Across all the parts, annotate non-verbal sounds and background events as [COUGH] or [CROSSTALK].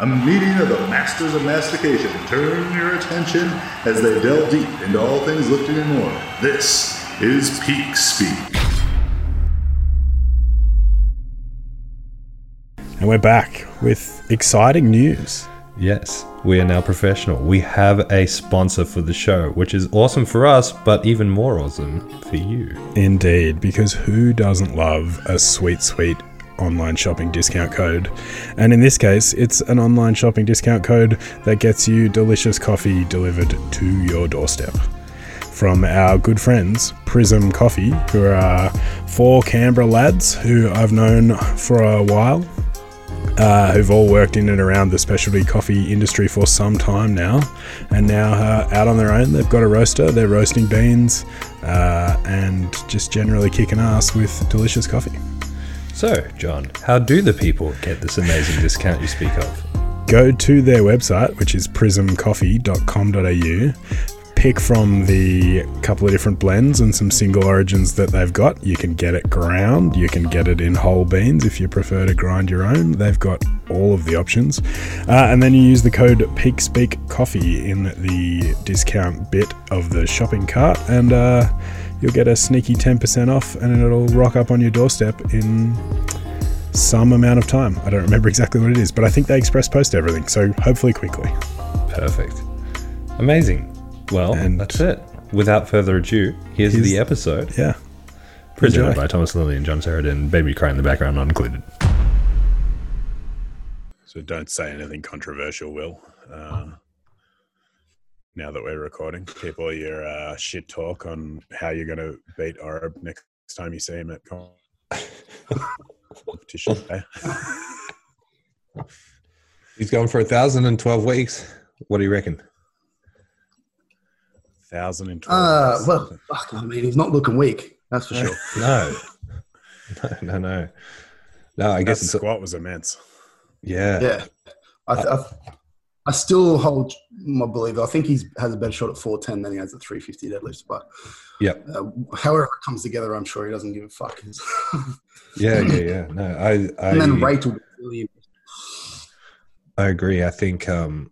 A meeting of the masters of mastication. Turn your attention as they delve deep into all things lifting and more. This is Peak Speak. And we're back with exciting news. Yes, we are now professional. We have a sponsor for the show, which is awesome for us, but even more awesome for you. Indeed, because who doesn't love a sweet, sweet online shopping discount code? And in this case, it's an online shopping discount code that gets you delicious coffee delivered to your doorstep. From our good friends, Prism Coffee, who are four Canberra lads who I've known for a while uh, who've all worked in and around the specialty coffee industry for some time now, and now uh, out on their own. They've got a roaster, they're roasting beans, uh, and just generally kicking ass with delicious coffee. So, John, how do the people get this amazing discount you speak of? Go to their website, which is prismcoffee.com.au. Pick from the couple of different blends and some single origins that they've got. You can get it ground, you can get it in whole beans if you prefer to grind your own. They've got all of the options. Uh, and then you use the code PeakSpeakCoffee in the discount bit of the shopping cart, and uh, you'll get a sneaky 10% off, and it'll rock up on your doorstep in some amount of time. I don't remember exactly what it is, but I think they express post everything, so hopefully quickly. Perfect. Amazing. Well, And- that's it. Without further ado, here's, Here's- the episode. Yeah. Presented Enjoy. by Thomas Lilly and John Sheridan. Baby cry in the background, not included. So don't say anything controversial, Will. Uh, now that we're recording, keep all your uh, shit talk on how you're going to beat Orb next time you see him at competition. eh? He's going for a thousand and twelve weeks. What do you reckon? Thousand and twelve. Uh, well, fuck, I mean, he's not looking weak. That's for sure. [LAUGHS] No, no, no, no. No, I that guess it's squat was immense. yeah. Yeah, I, I, I still hold my belief. I think he has a better shot at 410 than he has at 350 deadlifts. But yeah, uh, however it comes together, I'm sure he doesn't give a fuck. [LAUGHS] Yeah, yeah, yeah. No, I, I and then I, rate will be really I agree. I think, um,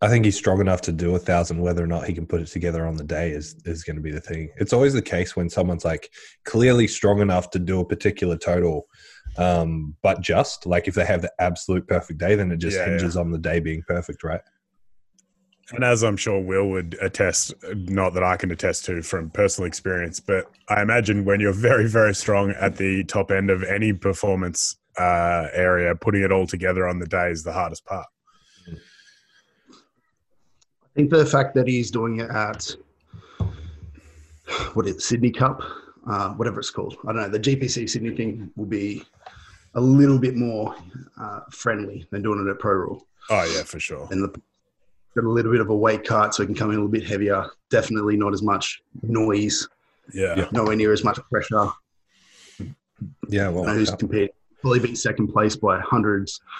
I think he's strong enough to do a thousand. Whether or not he can put it together on the day is is going to be the thing. It's always the case when someone's like clearly strong enough to do a particular total, um, but just like if they have the absolute perfect day, then it just Yeah, hinges on the day being perfect, right? And as I'm sure Will would attest, not that I can attest to from personal experience, but I imagine when you're very, very strong at the top end of any performance uh, area, putting it all together on the day is the hardest part. I think the fact that he's doing it at what is it, Sydney Cup, uh, whatever it's called. I don't know. The GPC Sydney thing will be a little bit more uh, friendly than doing it at Pro Raw. Oh, yeah, for sure. And the, got a little bit of a weight cut, so he can come in a little bit heavier. Definitely not as much noise, Yeah. Yeah. nowhere near as much pressure. Yeah. Well, You know, who's compared? Probably been second place by hundreds. [LAUGHS]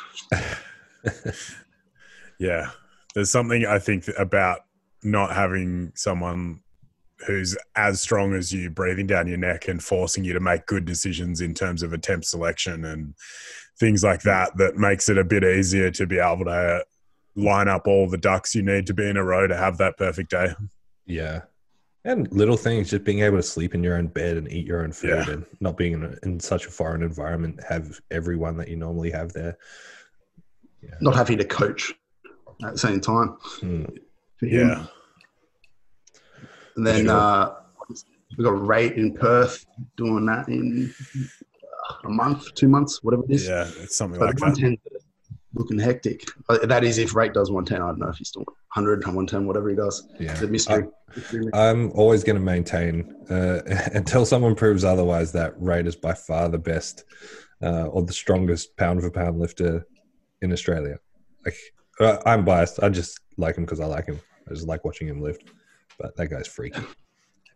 Yeah. There's something I think about not having someone who's as strong as you breathing down your neck and forcing you to make good decisions in terms of attempt selection and things like that that makes it a bit easier to be able to line up all the ducks you need to be in a row to have that perfect day. Yeah. And little things, just being able to sleep in your own bed and eat your own food Yeah. and not being in, a, in such a foreign environment, have everyone that you normally have there. Not having to coach at the same time. Mm. for him. Yeah. And then Sure. uh, we got Rate in Perth doing that in a month, two months, whatever it is. Yeah. It's something But like that. looking hectic. Uh, That is if Rate does 110. I don't know if he's still 100, 110, whatever he does. Yeah. It's a mystery. Mystery. I'm always going to maintain uh, [LAUGHS] until someone proves otherwise that Rate is by far the best uh, or the strongest pound for pound lifter in Australia. Like Uh, I'm biased. I just like him because I like him. I just like watching him lift. But that guy's freaky.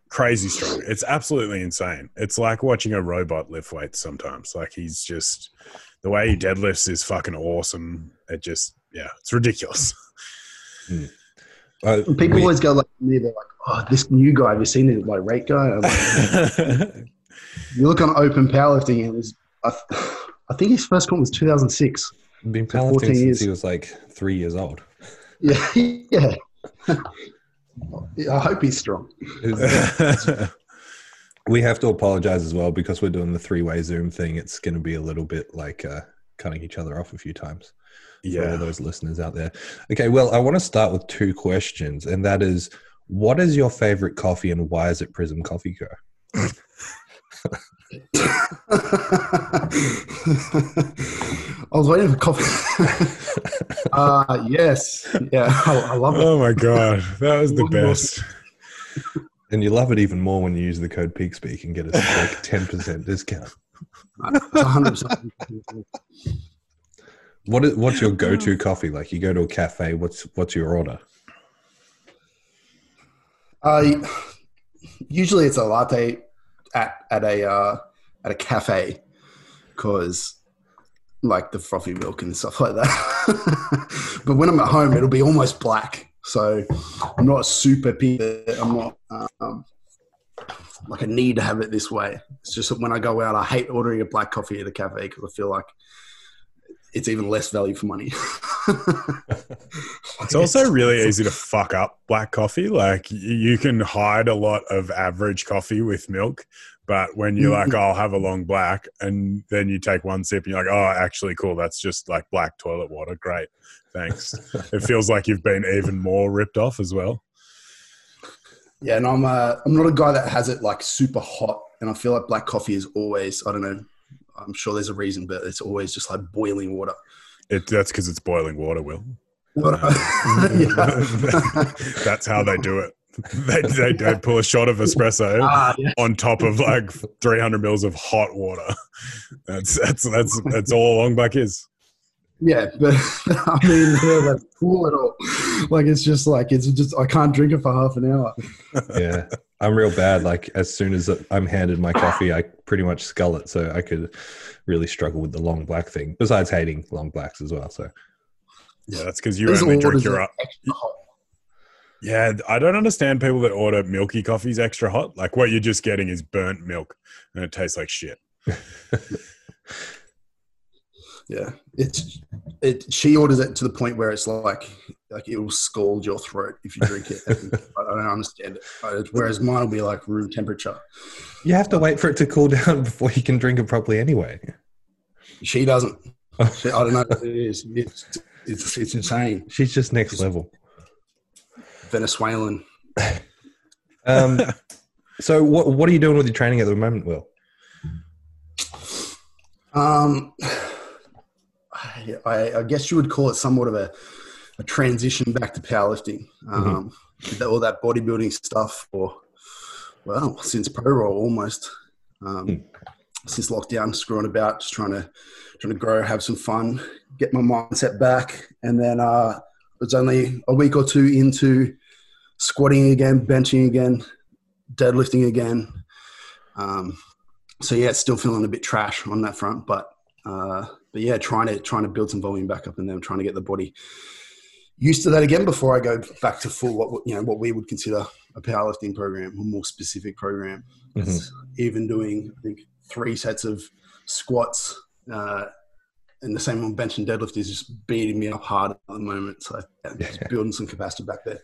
Crazy strong. It's absolutely insane. It's like watching a robot lift weights sometimes. Like he's just the way he deadlifts is fucking awesome. It just yeah, it's ridiculous. [LAUGHS] Uh, People we- always go like me. They're like, "Oh, this new guy. Have you seen it? Like rate guy." Like, [LAUGHS] you look on open powerlifting, and it was. I, I think his first comp was 2006. been powerlifting 14 since years. he was like three years old. Yeah, [LAUGHS] yeah. I hope he's strong. [LAUGHS] we have to apologize as well because we're doing the three-way Zoom thing. It's going to be a little bit like uh, cutting each other off a few times. for all yeah. those listeners out there. Okay, well, I want to start with two questions, and that is, what is your favorite coffee, and why is it Prism Coffee Co? [LAUGHS] I was waiting for coffee. [LAUGHS] uh, yes. Yeah, I, I love it. Oh my god, that was the best. And you love it even more when you use the code PeakSpeak and get a like [LAUGHS] ten percent discount. It's 100%. What is what's your go-to coffee? Like you go to a cafe, what's what's your order? I usually it's a latte at at a uh, at a cafe because like the frothy milk and stuff like that. [LAUGHS] but when I'm at home, it'll be almost black. So I'm not super picky. I'm not um, like I need to have it this way. It's just that when I go out, I hate ordering a black coffee at a cafe because I feel like it's even less value for money. It's also [LAUGHS] really easy to fuck up black coffee. Like you can hide a lot of average coffee with milk, but when you're like, oh, I'll have a long black, and then you take one sip and you're like, oh, actually, cool. That's just like black toilet water. Great. Thanks. it [LAUGHS] feels like you've been even more ripped off as well. Yeah, and I'm uh, I'm not a guy that has it like super hot, and I feel like black coffee is always I don't know. I'm sure there's a reason, but it's always just like boiling water. It, that's because it's boiling water, Will. What- [LAUGHS] yeah. [LAUGHS] that's how they do it. [LAUGHS] They, they, they pull a shot of espresso Ah, yeah. on top of like 300 mils of hot water. That's that's that's that's all long black is. yeah, but [LAUGHS] I mean, yeah, that's cool at all. Like it's just like it's just I can't drink it for half an hour. [LAUGHS] Yeah, I'm real bad. Like as soon as I'm handed my coffee, I pretty much scull it. So I could really struggle with the long black thing. Besides hating long blacks as well. So Yeah, that's because you Those only drink orders your. are extra hot. Yeah, I don't understand people that order milky coffees extra hot. Like what you're just getting is burnt milk, and it tastes like shit. [LAUGHS] Yeah, it's it. She orders it to the point where it's like like it will scald your throat if you drink it. [LAUGHS] I don't understand it. Whereas mine will be like room temperature. you have to wait for it to cool [LAUGHS] down before you can drink it properly anyway. She doesn't. She, I don't know what it is. It's, it's, it's insane. She's just next level. Venezuelan. Um, so what what are you doing with your training at the moment, Will? Um, I, I, guess you would call it somewhat of a, a transition back to powerlifting. Um, that- all that bodybuilding stuff for, well, since pro raw almost. Um, Since lockdown, screwing about, just trying to trying to grow, have some fun, get my mindset back, and then uh, it was only a week or two into squatting again, benching again, deadlifting again. Um, so yeah, it's still feeling a bit trash on that front, but uh, but yeah, trying to trying to build some volume back up, and then trying to get the body used to that again before I go back to full what you know what we would consider a powerlifting program, a more specific program. It's Even doing I think three sets of squats. Uh, and the same on bench and deadlift is just beating me up hard at the moment. So yeah, just Yeah. building some capacity back there.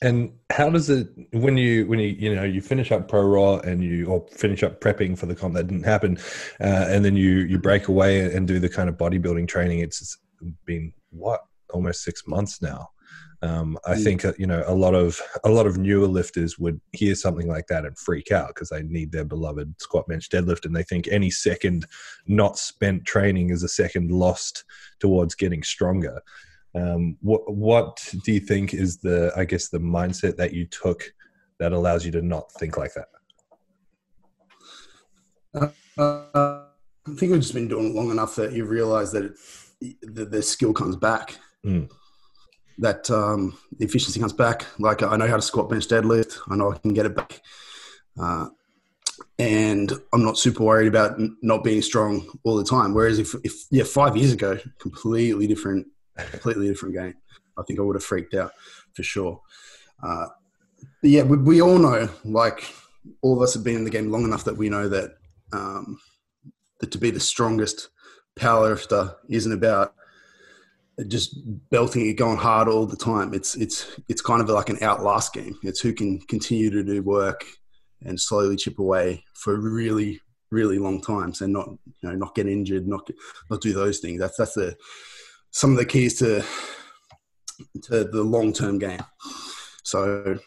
And how does it when you when you you know you finish up pro raw and you or finish up prepping for the comp that didn't happen, uh, and then you you break away and do the kind of bodybuilding training? It's been what almost six months now. Um, I Mm. think uh, you know a lot of a lot of newer lifters would hear something like that and freak out because they need their beloved squat bench deadlift and they think any second not spent training is a second lost towards getting stronger. Um, what what do you think is the I guess the mindset that you took that allows you to not think like that? Uh, I think we've just been doing it long enough that you realize that, it, that the skill comes back. Mm. That um, the efficiency comes back. Like I know how to squat, bench, deadlift. I know I can get it back. Uh, and I'm not super worried about not being strong all the time. Whereas if, if yeah, five years ago, completely different, completely different game. I think I would have freaked out for sure. Uh, yeah, we, we, all know, like all of us have been in the game long enough that we know that um, that to be the strongest powerlifter isn't about just belting it, going hard all the time. It's it's it's kind of like an outlast game. It's who can continue to do work and slowly chip away for really really long times and not you know not get injured, not not do those things. That's that's the some of the keys to to the long term game. So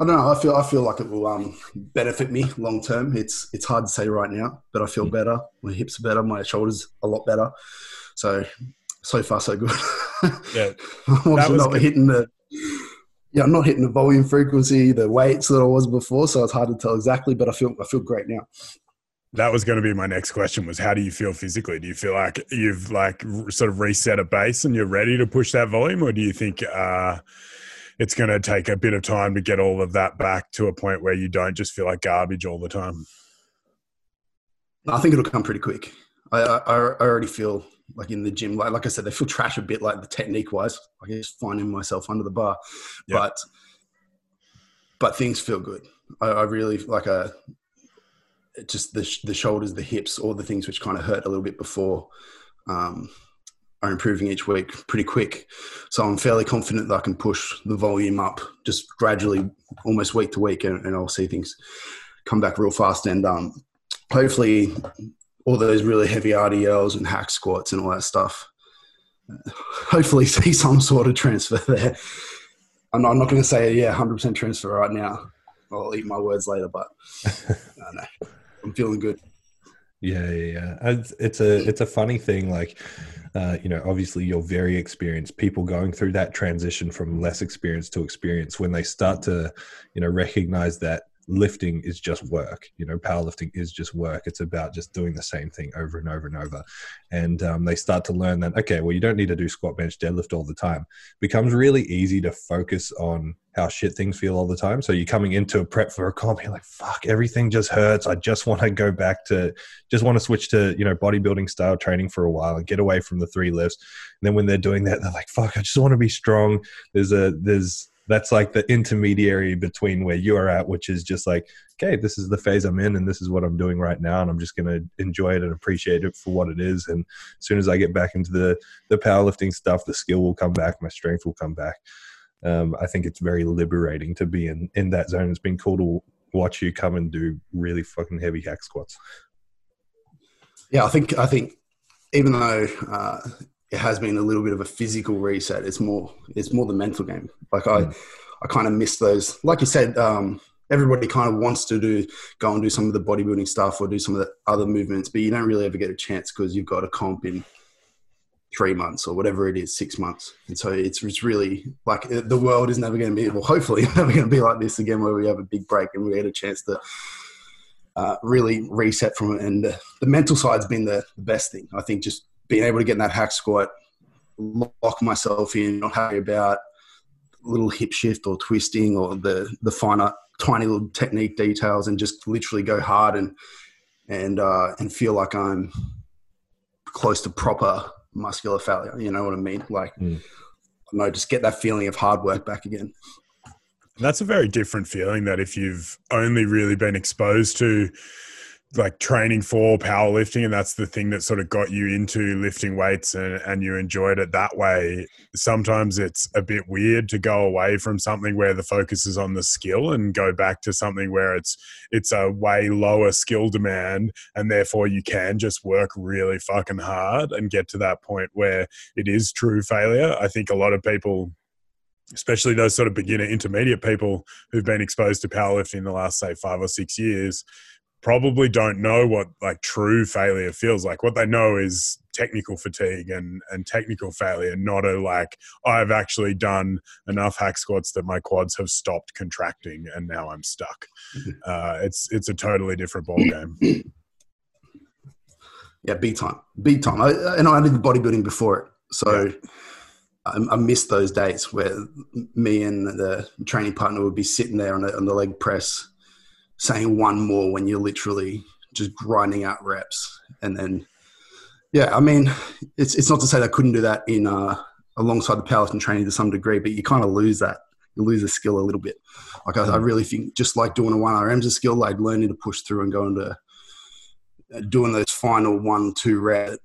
I don't know. I feel I feel like it will um, benefit me long term. It's it's hard to say right now, but I feel better. My hips are better. My shoulders a lot better. So so far so good. Yeah, [LAUGHS] I'm not good. hitting the yeah, I'm not hitting the volume frequency, the weights that I was before, so it's hard to tell exactly. But I feel I feel great now. That was going to be my next question. Was how do you feel physically? Do you feel like you've like sort of reset a base and you're ready to push that volume, or do you think uh, it's going to take a bit of time to get all of that back to a point where you don't just feel like garbage all the time? I think it'll come pretty quick. I, I, I already feel like in the gym, like, like I said, they feel trash a bit, like the technique wise. I just finding myself under the bar, yep. but but things feel good. I, I really like a uh, just the the shoulders, the hips, all the things which kind of hurt a little bit before. Um, are improving each week pretty quick. So I'm fairly confident that I can push the volume up just gradually, almost week to week, and, and I'll see things come back real fast. And um, hopefully, all those really heavy RDLs and hack squats and all that stuff. Hopefully, see some sort of transfer there. I'm not, not going to say yeah, 100% transfer right now. I'll eat my words later, but [LAUGHS] no, no, I'm feeling good. Yeah, yeah, yeah. It's, it's a it's a funny thing. Like, uh, you know, obviously you're very experienced. People going through that transition from less experience to experience, when they start to, you know, recognize that lifting is just work. You know, powerlifting is just work. It's about just doing the same thing over and over and over. And um, they start to learn that, okay, well, you don't need to do squat, bench, deadlift all the time. It becomes really easy to focus on how shit things feel all the time. So you're coming into a prep for a comp, you're like, fuck, everything just hurts. I just want to go back to, just want to switch to, you know, bodybuilding style training for a while and get away from the three lifts. And then when they're doing that, they're like, fuck, I just want to be strong. There's a, there's, that's like the intermediary between where you are at, which is just like, okay, this is the phase I'm in and this is what I'm doing right now. And I'm just going to enjoy it and appreciate it for what it is. And as soon as I get back into the, the powerlifting stuff, the skill will come back, my strength will come back. Um, I think it's very liberating to be in, in that zone. It's been cool to watch you come and do really fucking heavy hack squats. Yeah, I think, I think even though, uh, it has been a little bit of a physical reset. It's more it's more the mental game. Like I. I kind of miss those. Like you said, um, everybody kind of wants to do go and do some of the bodybuilding stuff or do some of the other movements, but you don't really ever get a chance because you've got a comp in three months or whatever it is, six months. And so it's it's really like uh, the world is never going to be well. Hopefully, [LAUGHS] never going to be like this again, where we have a big break and we get a chance to. Uh, really reset from it, and the, the mental side's been the, the best thing. I think just being able to get in that hack squat, lock myself in, not happy about little hip shift or twisting or the the finer tiny little technique details and just literally go hard and and uh, and feel like I'm close to proper muscular failure. You know what I mean? Like, mm. no, just get that feeling of hard work back again. That's a very different feeling that if you've only really been exposed to like training for powerlifting and that's the thing that sort of got you into lifting weights and, and you enjoyed it that way. Sometimes it's a bit weird to go away from something where the focus is on the skill and go back to something where it's it's a way lower skill demand and therefore you can just work really fucking hard and get to that point where it is true failure. I think a lot of people especially those sort of beginner intermediate people who've been exposed to powerlifting in the last say five or six years probably don't know what like true failure feels like. What they know is technical fatigue and and technical failure, not a like I've actually done enough hack squats that my quads have stopped contracting and now I'm stuck. [LAUGHS] Uh, it's it's a totally different ball game. Yeah, big time, big time. I, and I did bodybuilding before it, so. Yeah. I, I miss those days where me and the training partner would be sitting there on the, on the leg press saying one more when you're literally just grinding out reps. And then, yeah, I mean, it's, it's not to say I couldn't do that in uh, alongside the powerlifting training to some degree, but you kind of lose that. You lose the skill a little bit. Like I, I really think just like doing a one RM's a skill, like learning to push through and going to uh, doing those final one, two reps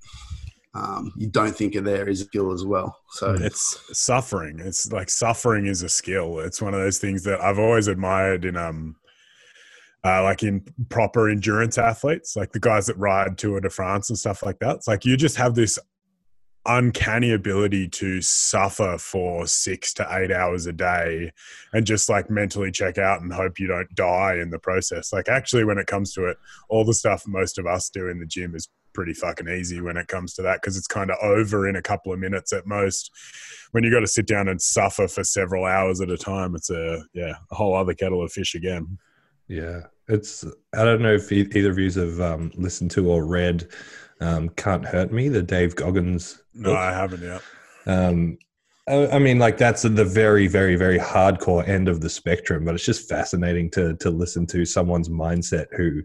um, you don't think are there is a skill as well. So it's suffering. It's like suffering is a skill. It's one of those things that I've always admired in um uh, like in proper endurance athletes, like the guys that ride Tour de France and stuff like that. It's like you just have this uncanny ability to suffer for six to eight hours a day and just like mentally check out and hope you don't die in the process. Like, actually, when it comes to it, all the stuff most of us do in the gym is pretty fucking easy when it comes to that because it's kind of over in a couple of minutes at most. When you got to sit down and suffer for several hours at a time, it's a yeah a whole other kettle of fish again. Yeah, it's I don't know if either of you have um, listened to or read um, "Can't Hurt Me," the Dave Goggins. No, I haven't yet. Um, I mean, like that's the very, very, very hardcore end of the spectrum, but it's just fascinating to to listen to someone's mindset who,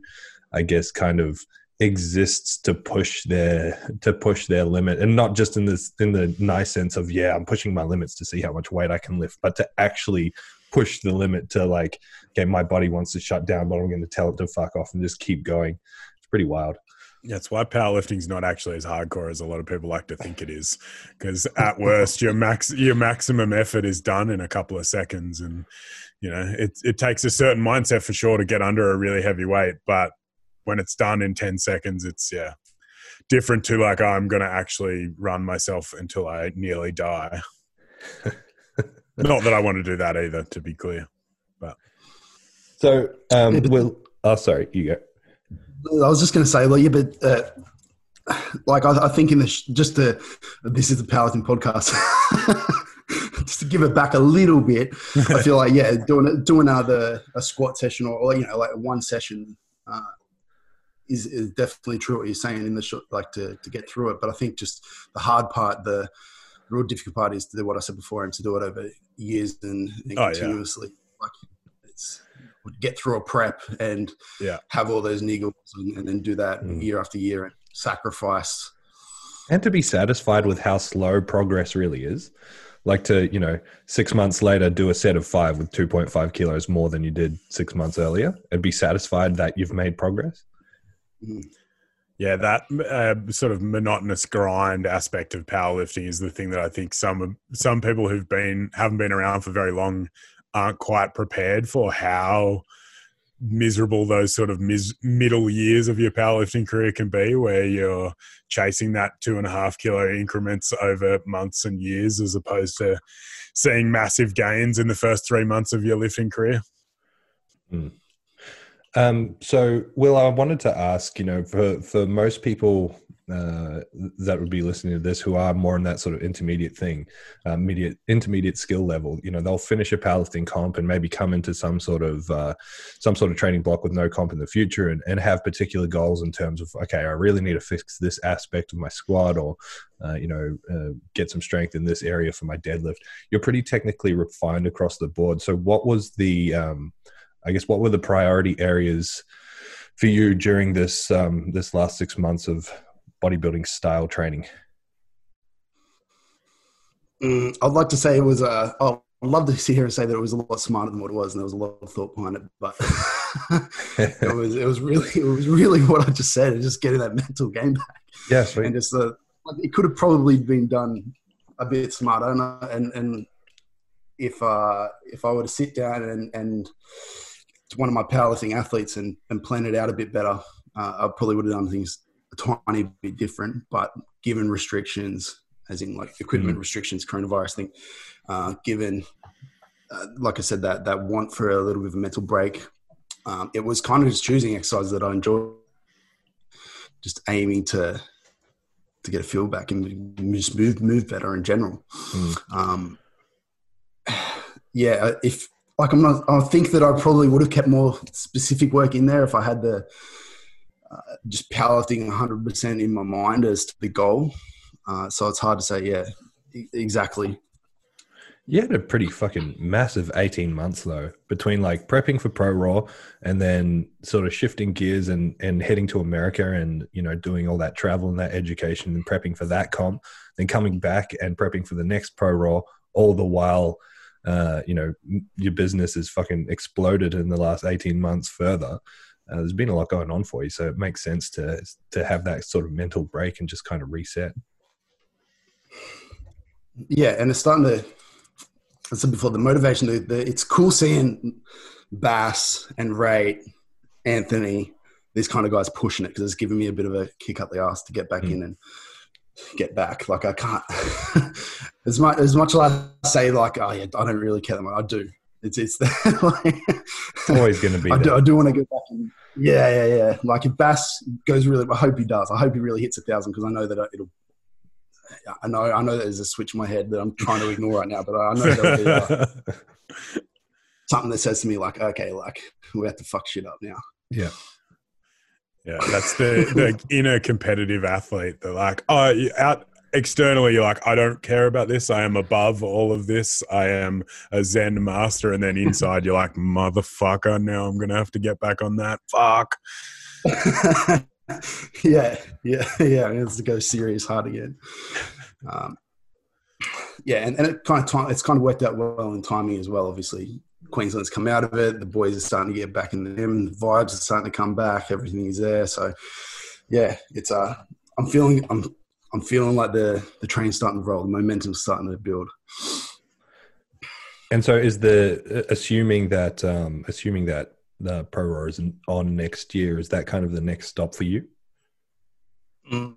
I guess, kind of exists to push their to push their limit and not just in this in the nice sense of yeah i'm pushing my limits to see how much weight i can lift but to actually push the limit to like okay my body wants to shut down but i'm going to tell it to fuck off and just keep going it's pretty wild it's why powerlifting is not actually as hardcore as a lot of people like to think it is. Because at worst, your max your maximum effort is done in a couple of seconds, and you know it it takes a certain mindset for sure to get under a really heavy weight. But when it's done in 10 seconds, it's, yeah, different to like, oh, I'm going to actually run myself until I nearly die. [LAUGHS] Not that I want to do that either, to be clear. But so, um, well, oh, sorry, you go. I was just going to say, like, yeah, but uh, like I, I, think in the sh- just to this is the powerlifting podcast. [LAUGHS] just to give it back a little bit, I feel like yeah, doing doing another a squat session or, or you know like one session uh, is, is definitely true what you're saying in the short, like to, to get through it. But I think just the hard part, the real difficult part is to do what I said before and to do it over years and, and oh, continuously. Yeah. Like get through a prep and yeah. have all those niggles and, and then do that mm. year after year and sacrifice. And to be satisfied with how slow progress really is. Like to, you know, six months later do a set of five with 2.5 kilos more than you did six months earlier and be satisfied that you've made progress. Yeah, that uh, sort of monotonous grind aspect of powerlifting is the thing that I think some some people who've been haven't been around for very long aren't quite prepared for how miserable those sort of mis- middle years of your powerlifting career can be, where you're chasing that two and a half kilo increments over months and years, as opposed to seeing massive gains in the first three months of your lifting career. Mm. Um, so, Will, I wanted to ask, you know, for, for most people uh, that would be listening to this who are more in that sort of intermediate thing, uh, intermediate, intermediate skill level, you know, they'll finish a powerlifting comp and maybe come into some sort of uh, some sort of training block with no comp in the future and, and have particular goals in terms of, okay, I really need to fix this aspect of my squat or, uh, you know, uh, get some strength in this area for my deadlift. You're pretty technically refined across the board. So, what was the um, I guess what were the priority areas for you during this um, this last six months of bodybuilding style training? Mm, I'd like to say it was a. Uh, I'd love to sit here and say that it was a lot smarter than what it was, and there was a lot of thought behind it. But [LAUGHS] it was it was really it was really what I just said, just getting that mental game back. Yes, and just uh, it could have probably been done a bit smarter, and and, and if uh, if I were to sit down and and one of my powerlifting athletes and, and plan it out a bit better, uh, I probably would have done things a tiny bit different. But given restrictions, as in like equipment mm. restrictions, coronavirus thing, uh, given, uh, like I said, that that want for a little bit of a mental break, um, it was kind of just choosing exercises that I enjoy, just aiming to to get a feel back and just move move better in general. Mm. Um, yeah, if like I'm not. I think that I probably would have kept more specific work in there if I had the just powerlifting 100 percent in my mind as to the goal. Uh, so it's hard to say. Yeah, E- Exactly. You had a pretty fucking massive 18 months though, between like prepping for Pro Raw and then sort of shifting gears and, and heading to America and, you know, doing all that travel and that education and prepping for that comp, then coming back and prepping for the next Pro Raw, all the while, uh, you know, your business has fucking exploded in the last 18 months further. Uh, there's been a lot going on for you. So it makes sense to, to have that sort of mental break and just kind of reset. Yeah, and it's starting to. I said before, the motivation. The, the, it's cool seeing Bass and Ray, Anthony, these kind of guys pushing it because it's giving me a bit of a kick up the ass to get back Mm. in and get back. Like I can't. [LAUGHS] as much as much as I say, like, oh yeah, I don't really care that much. I do. It's it's [LAUGHS] like, It's always going to be I do, I do want to get back in. Yeah, yeah, yeah. Like if Bass goes really, I hope he does. I hope he really hits a thousand because I know that it'll. I know, I know there's a switch in my head that I'm trying to ignore right now, but I know there'll be uh, [LAUGHS] something that says to me like, okay, like we have to fuck shit up now. yeah. Yeah, that's the the [LAUGHS] inner competitive athlete. They're like, oh, you out externally, you're like, I don't care about this. I am above all of this. I am a Zen master. And then [LAUGHS] inside, you're like, motherfucker. Now I'm gonna have to get back on that. Fuck. [LAUGHS] yeah, yeah, yeah. It has to go serious hard again. Um, yeah, and, and it kind of time, it's kind of worked out well in timing as well. Obviously, Queensland's come out of it. The boys are starting to get back in them. The vibes are starting to come back. Everything is there. So, yeah, it's uh, I'm feeling I'm I'm feeling like the the train's starting to roll. The momentum's starting to build. And so is the assuming that um assuming that the pro Raw is on next year, is that kind of the next stop for you? [LAUGHS] uh,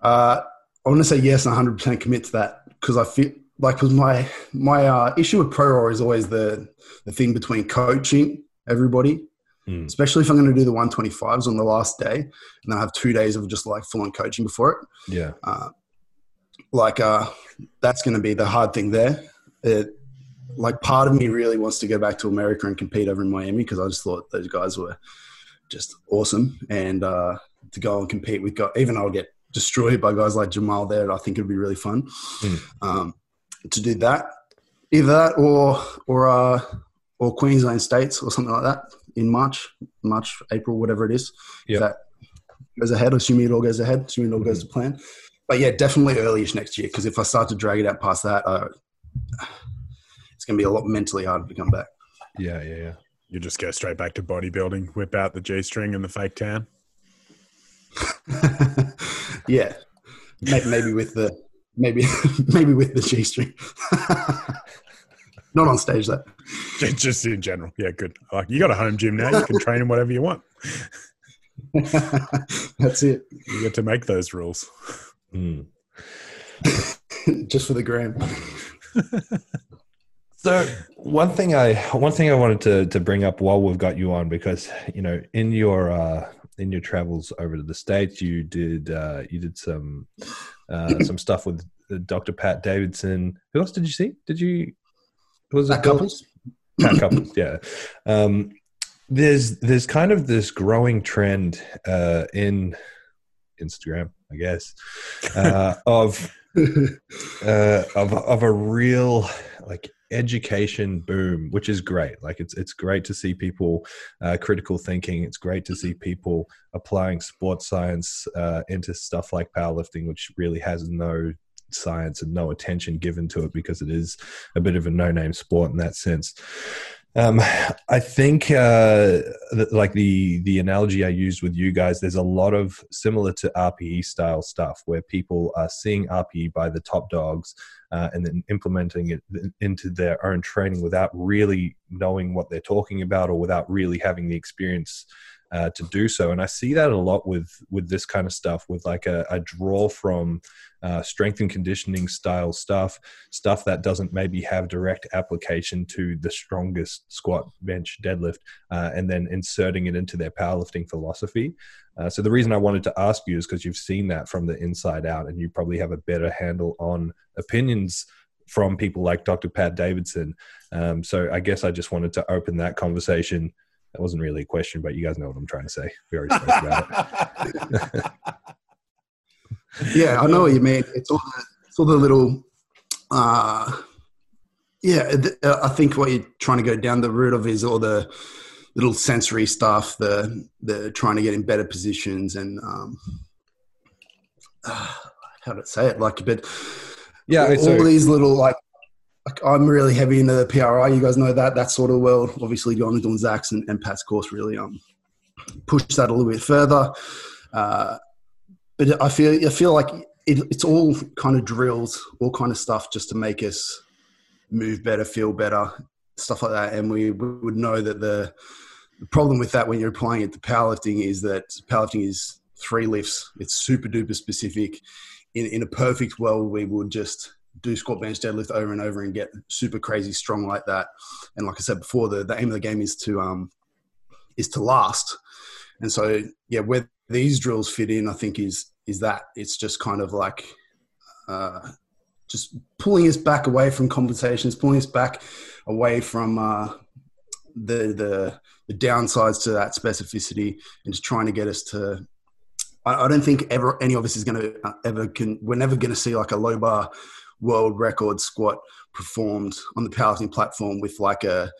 I want to say yes and 100 percent commit to that because I feel like because my my uh, issue with pro Raw is always the the thing between coaching everybody, Mm. especially if I'm going to do the 125s on the last day, and then I have two days of just like full on coaching before it. Yeah. Uh, like uh, that's going to be the hard thing there. It, like part of me really wants to go back to America and compete over in Miami because I just thought those guys were just awesome, and uh, to go and compete with guys, even I'll get destroyed by guys like Jamal there, I think it'd be really fun Mm. um, to do that. Either that or or uh, or Queensland States or something like that in March, March, April, whatever it is. If Yep. That goes ahead, assuming it all goes ahead, assuming it all goes to plan. But yeah, definitely earlyish next year because if I start to drag it out past that, uh, it's going to be a lot mentally harder to come back. Yeah, yeah, yeah. You just go straight back to bodybuilding, whip out the G string and the fake tan. [LAUGHS] yeah, maybe, maybe with the maybe [LAUGHS] maybe with the G string. [LAUGHS] Not on stage though. [LAUGHS] Just in general. Yeah, good. Like you got a home gym now. You can [LAUGHS] train in whatever you want. [LAUGHS] That's it. You get to make those rules. Mm. Just for the gram. So one thing I one thing I wanted to to bring up while we've got you on because you know in your uh, in your travels over to the states you did uh, you did some uh, some stuff with Dr. Pat Davidson. Who else did you see? Did you was it That Cupples. Cupples? Yeah. Um, there's there's kind of this growing trend uh, in Instagram, I guess, uh, [LAUGHS] of uh, of of a real like education boom, which is great. Like it's it's great to see people uh, critical thinking. It's great to see people applying sports science uh, into stuff like powerlifting, which really has no science and no attention given to it because it is a bit of a no-name sport in that sense. Um, I think, uh, th- like the the analogy I used with you guys, there's a lot of similar to RPE style stuff where people are seeing RPE by the top dogs uh, and then implementing it into their own training without really knowing what they're talking about or without really having the experience uh, to do so. And I see that a lot with with this kind of stuff, with like a, a draw from uh, strength and conditioning style stuff, stuff that doesn't maybe have direct application to the strongest squat, bench, deadlift, uh, and then inserting it into their powerlifting philosophy. Uh, so the reason I wanted to ask you is because you've seen that from the inside out, and you probably have a better handle on opinions from people like Dr. Pat Davidson. Um, so I guess I just wanted to open that conversation. That wasn't really a question, but you guys know what I'm trying to say. We already spoke about it. [LAUGHS] yeah, I know what you mean. It's all the, So the little, uh, yeah, th- uh, I think what you're trying to go down the route of is all the little sensory stuff, the the trying to get in better positions and um, uh, [SIGHS] how to say it, like, but Yeah, all, so- all these little like. I'm really heavy into the PRI. You guys know that that sort of world. Obviously, going and doing Zach's and, and Pat's course really um push that a little bit further. Uh, but I feel I feel like it, it's all kind of drills, all kind of stuff, just to make us move better, feel better, stuff like that. And we, we would know that the, the problem with that when you're applying it to powerlifting is that powerlifting is three lifts. It's super duper specific. In in a perfect world, we would just do squat, bench, deadlift over and over and get super crazy strong like that. And like I said before, the, the aim of the game is to um is to last. And so yeah, where these drills fit in, I think is is that it's just kind of like uh, just pulling us back away from compensations, pulling us back away from uh, the, the the downsides to that specificity, and just trying to get us to. I, I don't think ever any of us is going to uh, ever can. We're never going to see like a low bar world record squat performed on the powerlifting platform with like a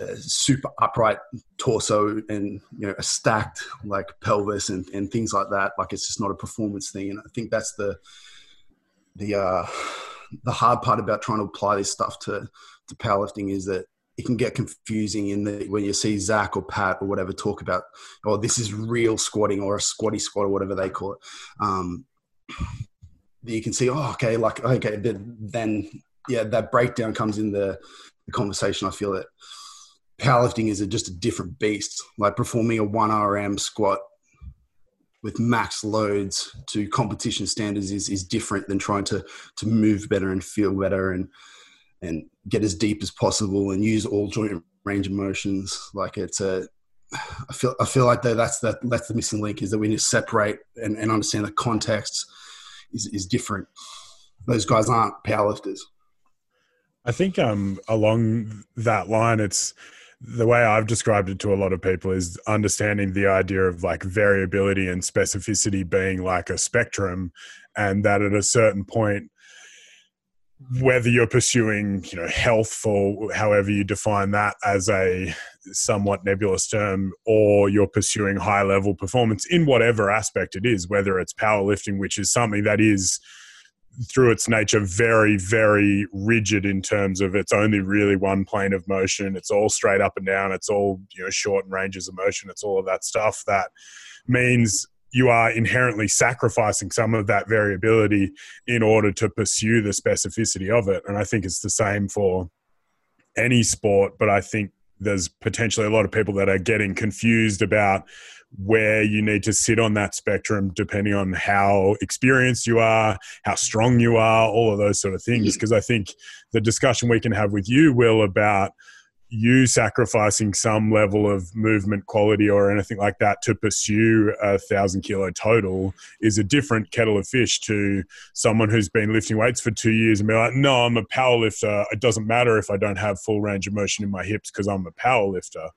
a super upright torso and you know a stacked like pelvis and, and things like that. Like it's just not a performance thing. And i think that's the the uh the hard part about trying to apply this stuff to to powerlifting is that it can get confusing in the when you see zach or pat or whatever talk about oh this is real squatting or a squatty squat or whatever they call it. Um you can see oh okay like okay then yeah that breakdown comes in the, the conversation i feel that powerlifting is a, just a different beast. Like performing a one RM squat with max loads to competition standards is, is different than trying to to move better and feel better and and get as deep as possible and use all joint range of motions. Like it's a I feel I feel like that's that that's the missing link is that we need to separate and, and understand the context is, is different. Those guys aren't powerlifters. I think um, along that line, it's the way I've described it to a lot of people is understanding the idea of like variability and specificity being like a spectrum, and that at a certain point, whether you're pursuing you know health for however you define that as a somewhat nebulous term or you're pursuing high level performance in whatever aspect it is whether it's powerlifting which is something that is through its nature very very rigid in terms of it's only really one plane of motion. It's all straight up and down. It's all you know short ranges of motion. It's all of that stuff that means you are inherently sacrificing some of that variability in order to pursue the specificity of it and i think it's the same for any sport but i think there's potentially a lot of people that are getting confused about where you need to sit on that spectrum depending on how experienced you are, how strong you are, all of those sort of things. Mm. Because I think the discussion we can have with you, Will, about you sacrificing some level of movement quality or anything like that to pursue a thousand kilo total is a different kettle of fish to someone who's been lifting weights for two years and be like, no, I'm a power lifter. It doesn't matter if I don't have full range of motion in my hips because I'm a power lifter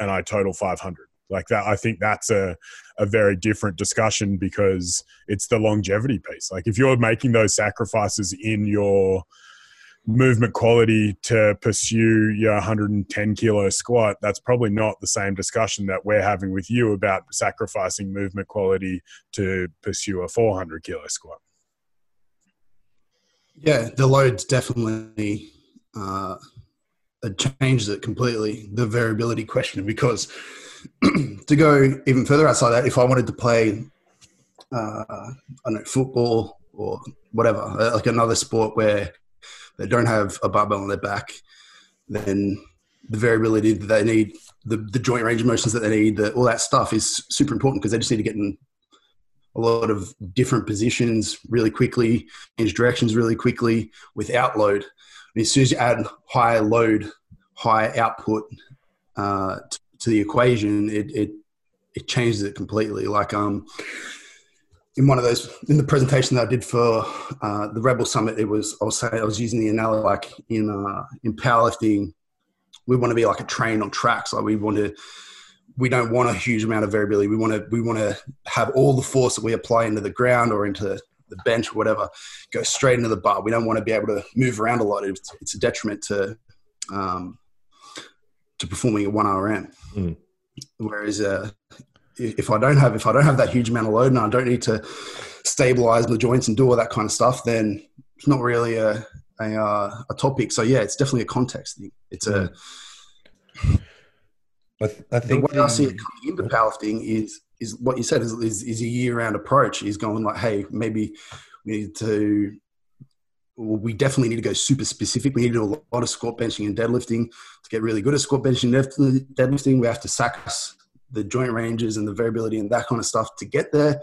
and I total 500 like that i think that's a, a very different discussion because it's the longevity piece like if you're making those sacrifices in your movement quality to pursue your 110 kilo squat that's probably not the same discussion that we're having with you about sacrificing movement quality to pursue a 400 kilo squat. Yeah the load's definitely uh, changes it completely the variability question because [CLEARS THROAT] to go even further outside that, if I wanted to play, uh, I don't know, football or whatever, uh, like another sport where they don't have a barbell on their back, then the variability that they need, the, the joint range of motions that they need, the, all that stuff is super important because they just need to get in a lot of different positions really quickly, change directions really quickly without load. And as soon as you add high load, high output uh, to to the equation, it, it it changes it completely. Like um, in one of those in the presentation that I did for uh, the Rebel Summit, it was I was saying I was using the analogy like in uh, in powerlifting, we want to be like a train on tracks. Like we want to. We don't want a huge amount of variability. We want to we want to have all the force that we apply into the ground or into the bench, or whatever, go straight into the bar. We don't want to be able to move around a lot. It's, it's a detriment to um, to performing a one RM. Mm. Whereas uh, if I don't have if I don't have that huge amount of load and I don't need to stabilize the joints and do all that kind of stuff, then it's not really a a, uh, a topic. So yeah, it's definitely a context thing. It's a I, th- I think the way I see it coming into powerlifting is is what you said is, is, is a year round approach. Is going like, hey, maybe we need to. Well, we definitely need to go super specific. We need to do a lot of squat benching and deadlifting to get really good at squat benching and deadlifting. We have to sacrifice the joint ranges and the variability and that kind of stuff to get there.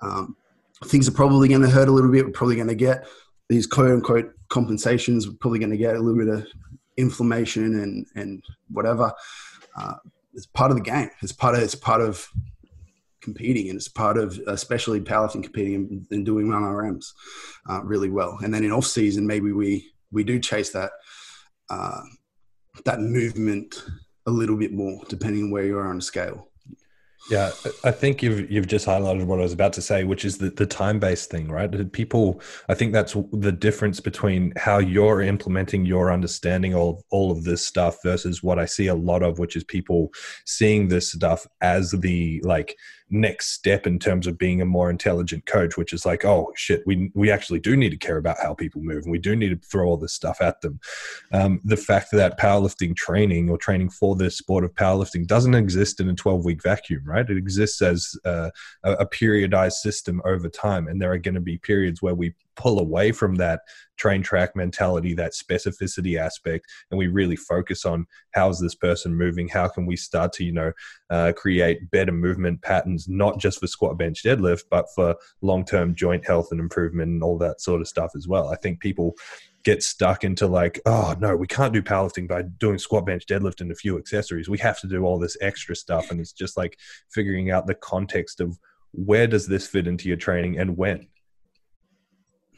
Um, things are probably going to hurt a little bit. We're probably going to get these quote unquote compensations. We're probably going to get a little bit of inflammation and and whatever. Uh, it's part of the game. It's part of it's part of competing, and it's part of especially powerlifting competing and, and doing one RMs uh, really well. And then in off season, maybe we we do chase that uh, that movement a little bit more, depending on where you are on the scale. Yeah, I think you've you've just highlighted what I was about to say, which is the, the time based thing, right? People, I think that's the difference between how you're implementing your understanding of all of this stuff versus what I see a lot of, which is people seeing this stuff as the like next step in terms of being a more intelligent coach, which is like, oh shit, we we actually do need to care about how people move, and we do need to throw all this stuff at them. Um, the fact that powerlifting training or training for this sport of powerlifting doesn't exist in a 12 week vacuum, right? It exists as uh, a periodized system over time, and there are going to be periods where we pull away from that train track mentality, that specificity aspect, and we really focus on how is this person moving? How can we start to, you know, uh, create better movement patterns, not just for squat, bench, deadlift, but for long term joint health and improvement and all that sort of stuff as well. I think people get stuck into like, oh no, we can't do powerlifting by doing squat, bench, deadlift, and a few accessories. We have to do all this extra stuff, and it's just like figuring out the context of where does this fit into your training and when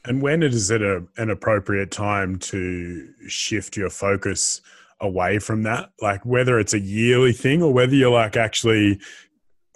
and when is it a, an appropriate time to shift your focus away from that? Like whether it's a yearly thing or whether you're like actually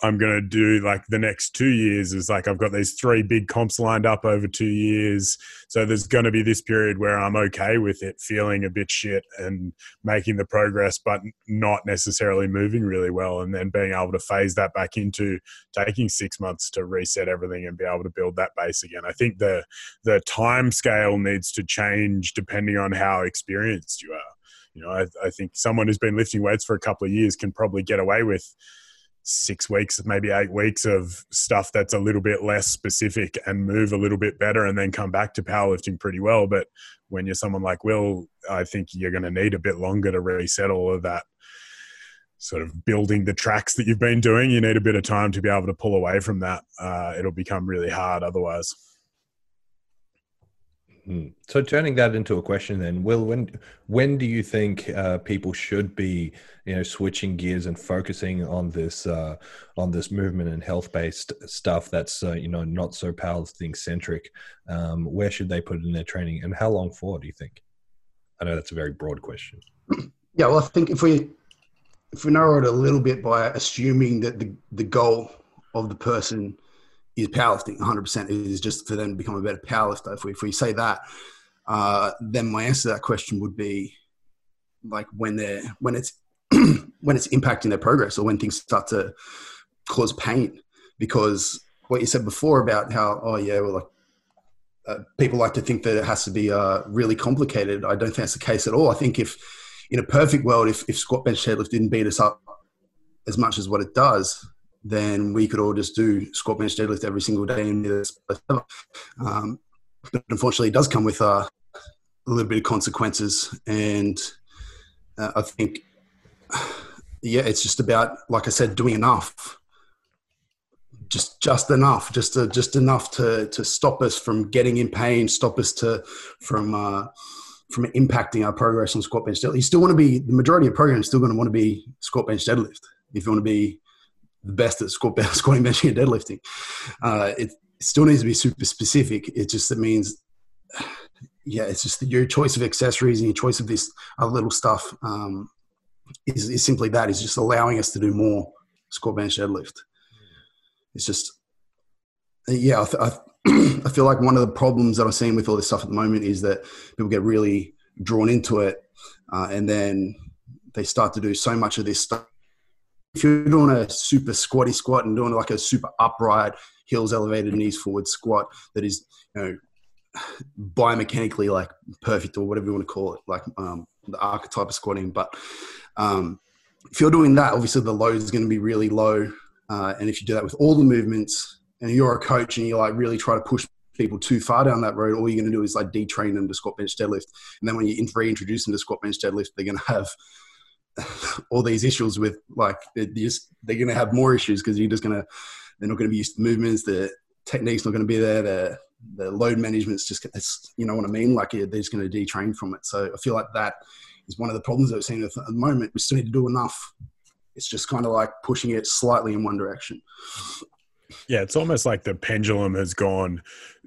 I'm going to do like the next two years is like I've got these three big comps lined up over two years. So there's going to be this period where I'm okay with it feeling a bit shit and making the progress, but not necessarily moving really well. And then being able to phase that back into taking six months to reset everything and be able to build that base again. I think the, the time scale needs to change depending on how experienced you are. You know, I, I think someone who's been lifting weights for a couple of years can probably get away with six weeks, maybe eight weeks of stuff that's a little bit less specific and move a little bit better and then come back to powerlifting pretty well. But when you're someone like Will, I think you're going to need a bit longer to reset all of that sort of building the tracks that you've been doing. You need a bit of time to be able to pull away from that. Uh, it'll become really hard otherwise. Hmm. So turning that into a question, then, Will, when when do you think uh, people should be, you know, switching gears and focusing on this uh, on this movement and health based stuff that's uh, you know not so powerlifting centric? Um, where should they put in their training, and how long for? Do you think? I know that's a very broad question. [CLEARS THROAT] Yeah, well, I think if we if we narrow it a little bit by assuming that the the goal of the person is powerlifting 100% is just for them to become a better powerlifter. If we, if we say that, uh, then my answer to that question would be like when they're when it's [CLEARS THROAT] when it's impacting their progress or when things start to cause pain. Because what you said before about how oh yeah well like uh, people like to think that it has to be uh, really complicated. I don't think that's the case at all. I think if in a perfect world if, if squat bench deadlift didn't beat us up as much as what it does then we could all just do squat bench deadlift every single day and um, but unfortunately it does come with uh, a little bit of consequences. And uh, i think yeah it's just about like i said doing enough. Just just enough just to, just enough to to stop us from getting in pain stop us to from uh, from impacting our progress on squat bench deadlift. You still want to be the majority of programs still going to want to be squat bench deadlift. If you want to be the best at squat, [LAUGHS] squatting, benching, and deadlifting. Uh, it still needs to be super specific. It just it means, [SIGHS] yeah, it's just your choice of accessories and your choice of this other little stuff um, is, is simply that. Is just allowing us to do more squat, bench, deadlift. It's just, yeah, I, th- [CLEARS THROAT] I feel like one of the problems that I'm seeing with all this stuff at the moment is that people get really drawn into it, uh, and then they start to do so much of this stuff. If you're doing a super squatty squat and doing like a super upright heels elevated knees forward squat that is, you know, biomechanically like perfect or whatever you want to call it, like um, the archetype of squatting. But um, if you're doing that, obviously the load is going to be really low. Uh, and if you do that with all the movements, and you're a coach and you like really try to push people too far down that road, all you're going to do is like detrain them to squat, bench, deadlift. And then when you reintroduce them to squat, bench, deadlift, they're going to have [LAUGHS] all these issues with like they're, just, they're going to have more issues because you're just going to they're not going to be used to movements. The technique's not going to be there. The the load management's just it's, you know what I mean. Like they're just going to detrain from it. So I feel like that is one of the problems that we're seeing at the moment. We still need to do enough. It's just kind of like pushing it slightly in one direction. Yeah, it's almost like the pendulum has gone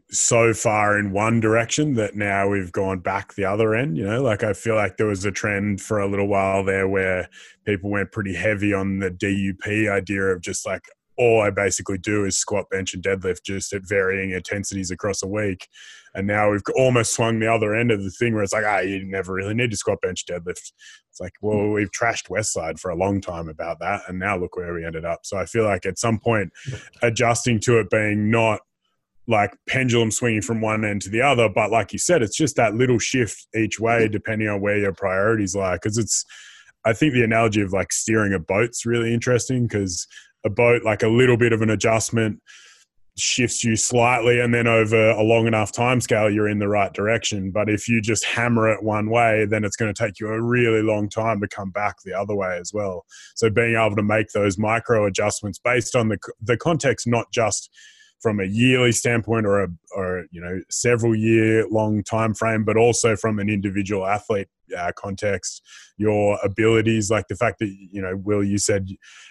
so far in one direction that now we've gone back the other end. You know, like I feel like there was a trend for a little while there where people went pretty heavy on the DUP idea of just like all I basically do is squat, bench, and deadlift just at varying intensities across a week. And now we've almost swung the other end of the thing where it's like, ah, you never really need to squat, bench, deadlift. It's like, well, we've trashed Westside for a long time about that. And now look where we ended up. So I feel like at some point, adjusting to it being not like pendulum swinging from one end to the other, but like you said, it's just that little shift each way mm-hmm. depending on where your priorities lie. Because it's, I think the analogy of like steering a boat's really interesting because a boat, like a little bit of an adjustment shifts you slightly and then over a long enough time scale you're in the right direction but if you just hammer it one way then it's going to take you a really long time to come back the other way as well so being able to make those micro adjustments based on the the context not just from a yearly standpoint or a or you know several year long time frame but also from an individual athlete uh, context your abilities like the fact that you know will you said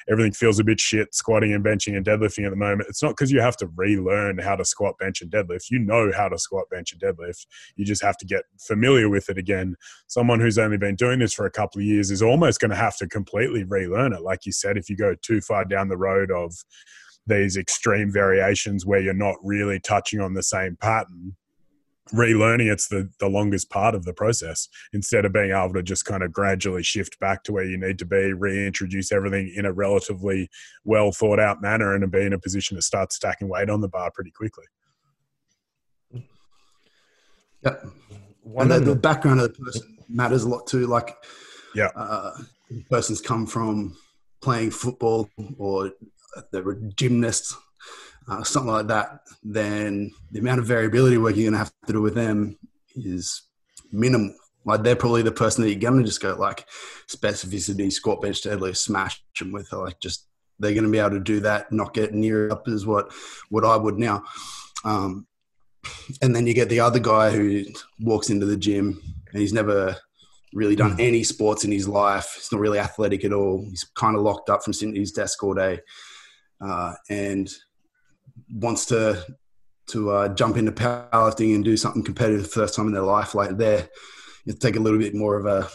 everything feels a bit shit squatting and benching and deadlifting at the moment. It's not because you have to relearn how to squat bench and deadlift. You know how to squat bench and deadlift. You just have to get familiar with it again. Someone who's only been doing this for a couple of years is almost going to have to completely relearn it. Like you said if you go too far down the road of these extreme variations where you're not really touching on the same pattern relearning it's the, the longest part of the process instead of being able to just kind of gradually shift back to where you need to be reintroduce everything in a relatively well thought out manner and be in a position to start stacking weight on the bar pretty quickly. Yeah one and the, the background of the person matters a lot too like yeah. uh, person's come from playing football or they were gymnasts, uh, something like that, then the amount of variability work you're going to have to do with them is minimal. Like they're probably the person that you're going to just go like specificity, squat, bench, deadlift, smash them with. Like just they're going to be able to do that, not get near up as what what I would now. Um, and then you get the other guy who walks into the gym and he's never really done any sports in his life. He's not really athletic at all. He's kind of locked up from sitting at his desk all day uh, and wants to to uh, jump into powerlifting and do something competitive first time in their life, like there, you take a little bit more of a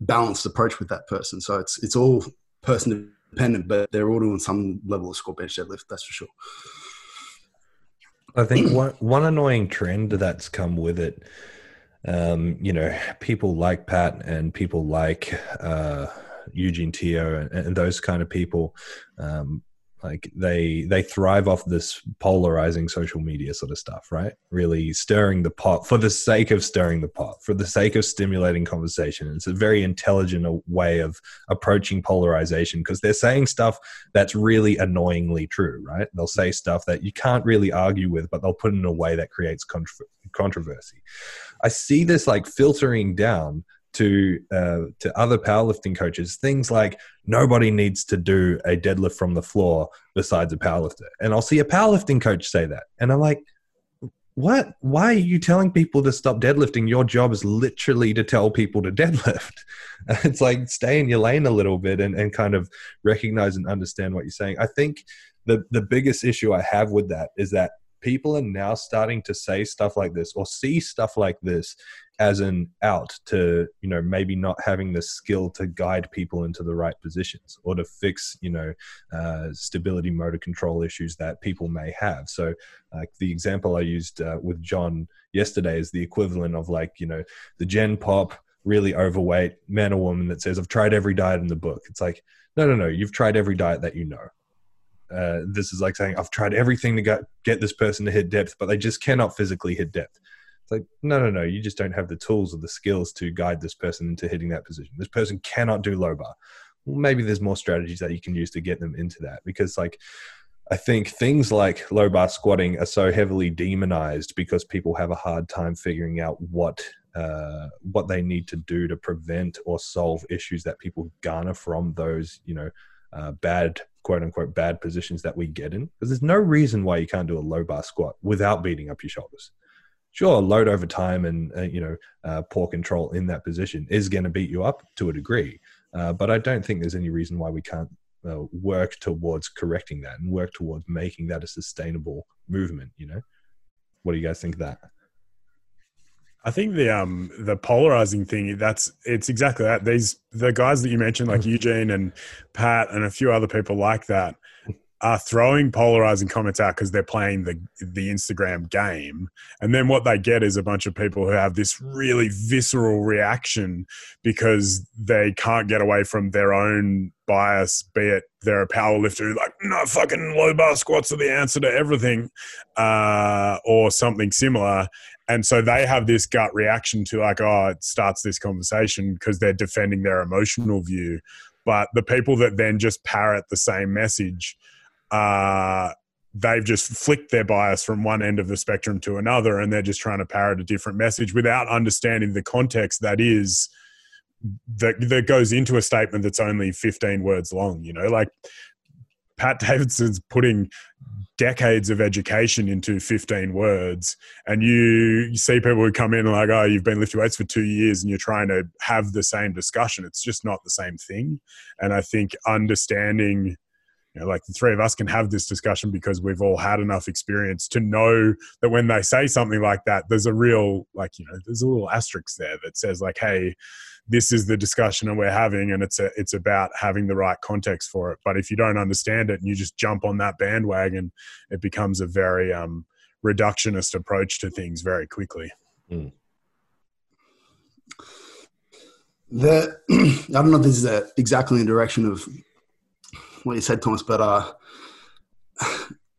balanced approach with that person. So it's it's all person dependent, but they're all doing some level of squat bench deadlift. That's for sure. I think [CLEARS THROAT] one one annoying trend that's come with it, um, you know, people like Pat and people like uh, Eugene Teo and, and, those kind of people um, like they they thrive off this polarizing social media sort of stuff right? Really stirring the pot for the sake of stirring the pot for the sake of stimulating conversation. It's a very intelligent way of approaching polarization because they're saying stuff that's really annoyingly true right? They'll say stuff that you can't really argue with but they'll put it in a way that creates controversy. I see this like filtering down to uh, to other powerlifting coaches things like nobody needs to do a deadlift from the floor besides a powerlifter. And i'll see a powerlifting coach say that and i'm like what? Why are you telling people to stop deadlifting? Your job is literally to tell people to [LAUGHS] deadlift. [LAUGHS] It's like stay in your lane a little bit and, and kind of recognize and understand what you're saying. I think the the biggest issue i have with that is that people are now starting to say stuff like this or see stuff like this as an out to you know maybe not having the skill to guide people into the right positions or to fix you know uh, stability motor control issues that people may have. So like the example i used uh, with john yesterday is the equivalent of like you know the gen pop really overweight man or woman that says i've tried every diet in the book. It's like no no no you've tried every diet that you know. Uh, this is like saying I've tried everything to get get this person to hit depth, but they just cannot physically hit depth. It's like, no, no, no. You just don't have the tools or the skills to guide this person into hitting that position. This person cannot do low bar. Well, maybe there's more strategies that you can use to get them into that because, like, I think things like low bar squatting are so heavily demonized because people have a hard time figuring out what uh, what they need to do to prevent or solve issues that people garner from those, you know, uh, bad quote unquote bad positions that we get in. Because there's no reason why you can't do a low bar squat without beating up your shoulders sure, load over time and uh, you know uh, poor control in that position is going to beat you up to a degree. Uh, but I don't think there's any reason why we can't uh, work towards correcting that and work towards making that a sustainable movement. You know, what do you guys think of that? I think the um the polarizing thing that's it's exactly that. These the guys that you mentioned like Eugene and Pat and a few other people like that are throwing polarizing comments out because they're playing the the Instagram game, and then what they get is a bunch of people who have this really visceral reaction because they can't get away from their own bias, be it they're a powerlifter, like no fucking low bar squats are the answer to everything, uh, or something similar. And so they have this gut reaction to like, oh, it starts this conversation because they're defending their emotional view. But the people that then just parrot the same message uh, they've just flicked their bias from one end of the spectrum to another and they're just trying to parrot a different message without understanding the context that is that that goes into a statement that's only 15 words long you know? Like pat [LAUGHS] davidson's putting decades of education into 15 words and you, you see people who come in like oh you've been lifting weights for two years and you're trying to have the same discussion. It's just not the same thing and i think understanding you know, like the three of us can have this discussion because we've all had enough experience to know that when they say something like that, there's a real, like, you know, there's a little asterisk there that says, like, hey, this is the discussion and we're having, and it's a, it's about having the right context for it. But if you don't understand it and you just jump on that bandwagon, it becomes a very um, reductionist approach to things very quickly. Mm. The [CLEARS THROAT] I don't know if this is exactly in the direction of what you said, Thomas, but uh,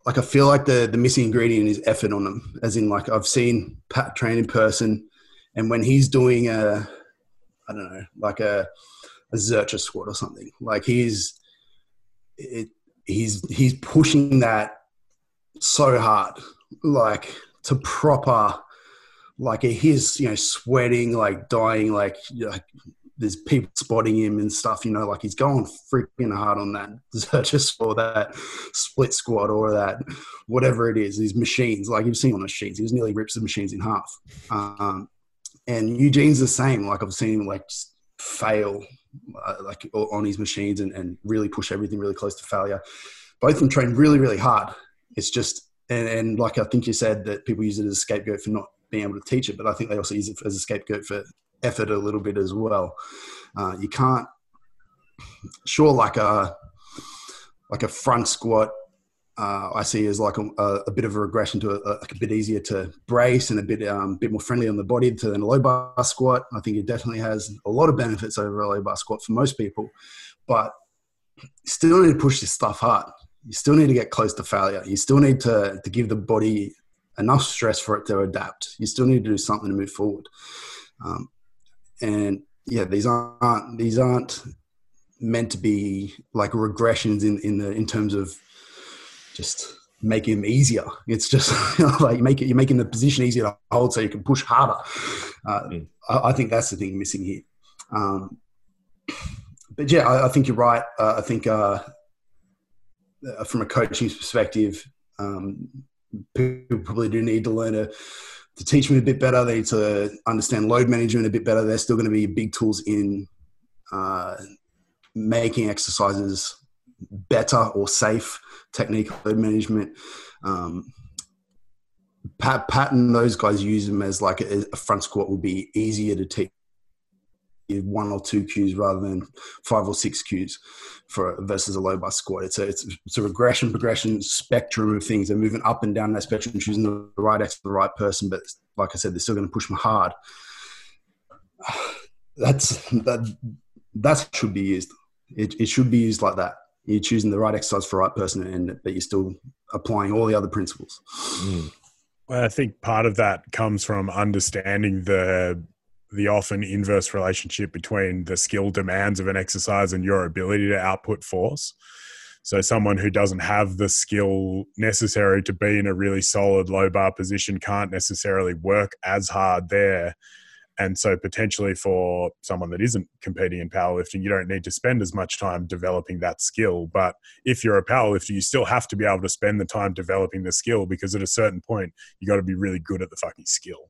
like I feel like the the missing ingredient is effort on them. As in, like I've seen Pat train in person, and when he's doing a, I don't know, like a a Zercher squat or something, like he's it, he's he's pushing that so hard, like to proper like he's you know sweating like dying like, like there's people spotting him and stuff, you know, like he's going freaking hard on that just for [LAUGHS] that split squat or that whatever it is, these machines, like you've seen on machines, he was nearly rips the machines in half. Um, and Eugene's the same. Like I've seen him like fail uh, like on his machines and, and really push everything really close to failure. Both of them train really, really hard. It's just, and, and like I think you said that people use it as a scapegoat for not being able to teach it, but I think they also use it as a scapegoat for effort a little bit as well. Uh, you can't, sure, like a like a front squat. Uh, I see as like a, a, bit of a regression to a, a bit easier to brace and a bit um, bit more friendly on the body than a low bar squat. I think it definitely has a lot of benefits over a low bar squat for most people, but still need to push this stuff hard. You still need to get close to failure. You still need to to give the body enough stress for it to adapt. You still need to do something to move forward. Um, and yeah, these aren't these aren't meant to be like regressions in in the in terms of just making them easier. It's just [LAUGHS] like make it, you're making the position easier to hold so you can push harder. Uh, mm. I, I, think that's the thing missing here. Um, but yeah, I, I, think you're right. Uh, I think uh, uh from a coaching perspective, um, people probably do need to learn to to teach me a bit better. They need to understand load management a bit better. They're still going to be big tools in uh, making exercises better or safe technique load management. Um, Pat, Patton, those guys use them as like a, a front squat will be easier to teach one or two cues rather than five or six cues for versus a low bar squat. It's a it's, it's a regression progression spectrum of things. They're moving up and down that spectrum, choosing the right X for the right person. But like I said, they're still going to push them hard. [SIGHS] That's that that should be used. It, it should be used like that. You're choosing the right exercise for the right person, and but you're still applying all the other principles. Mm. Well, I think part of that comes from understanding the the often inverse relationship between the skill demands of an exercise and your ability to output force. So, someone who doesn't have the skill necessary to be in a really solid low bar position can't necessarily work as hard there. And so, potentially for someone that isn't competing in powerlifting, you don't need to spend as much time developing that skill. But if you're a powerlifter, you still have to be able to spend the time developing the skill because at a certain point, you got to be really good at the fucking skill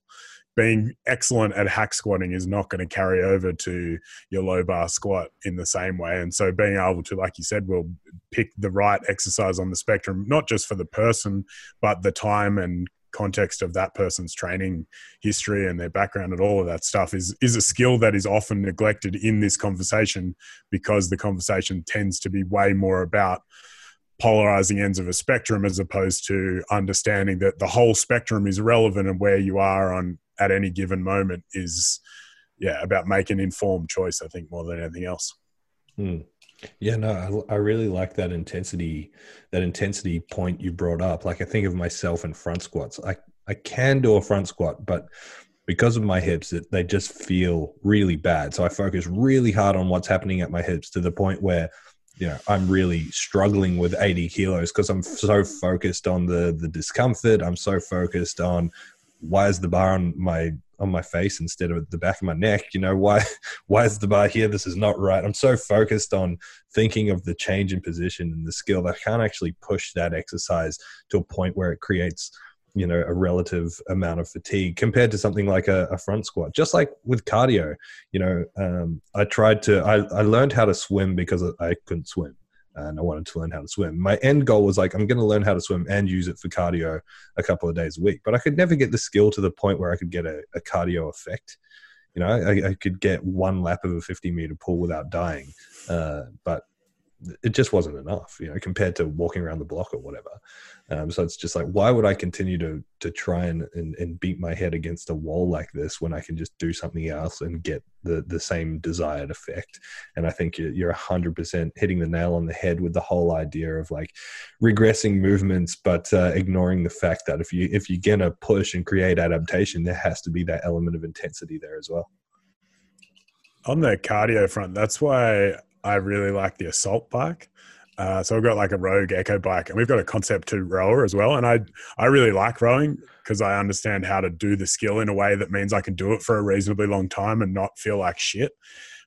being excellent at hack squatting is not going to carry over to your low bar squat in the same way. And so being able to, like you said, will pick the right exercise on the spectrum, not just for the person, but the time and context of that person's training history and their background and all of that stuff is is a skill that is often neglected in this conversation because the conversation tends to be way more about polarizing ends of a spectrum as opposed to understanding that the whole spectrum is relevant and where you are on at any given moment is yeah about making informed choice i think more than anything else Hmm. Yeah, no, I, I really like that intensity, that intensity point you brought up. Like I think of myself in front squats. I I can do a front squat, but because of my hips, it, they just feel really bad. So I focus really hard on what's happening at my hips to the point where, you know, I'm really struggling with 80 kilos because I'm so focused on the the discomfort. I'm so focused on why is the bar on my on my face instead of the back of my neck? You know why [LAUGHS] why is the bar here? This is not right. I'm so focused on thinking of the change in position and the skill that i can't actually push that exercise to a point where it creates you know a relative amount of fatigue compared to something like a, a front squat. Just like with cardio you know um, i tried to I, I learned how to swim because i couldn't swim and I wanted to learn how to swim. My end goal was like, I'm going to learn how to swim and use it for cardio a couple of days a week. But I could never get the skill to the point where I could get a, a cardio effect. You know, I, I, could get one lap of a 50 meter pool without dying. Uh, but it just wasn't enough, you know, compared to walking around the block or whatever. Um, so it's just like, why would I continue to to try and, and, and beat my head against a wall like this when I can just do something else and get the the same desired effect? And I think you're hundred percent hitting the nail on the head with the whole idea of like regressing movements, but uh, ignoring the fact that if you if you're gonna push and create adaptation, there has to be that element of intensity there as well. On the cardio front, that's why I really like the assault bike. Uh, so I've got like a Rogue Echo bike, and we've got a Concept Two rower as well. And I I really like rowing because I understand how to do the skill in a way that means I can do it for a reasonably long time and not feel like shit.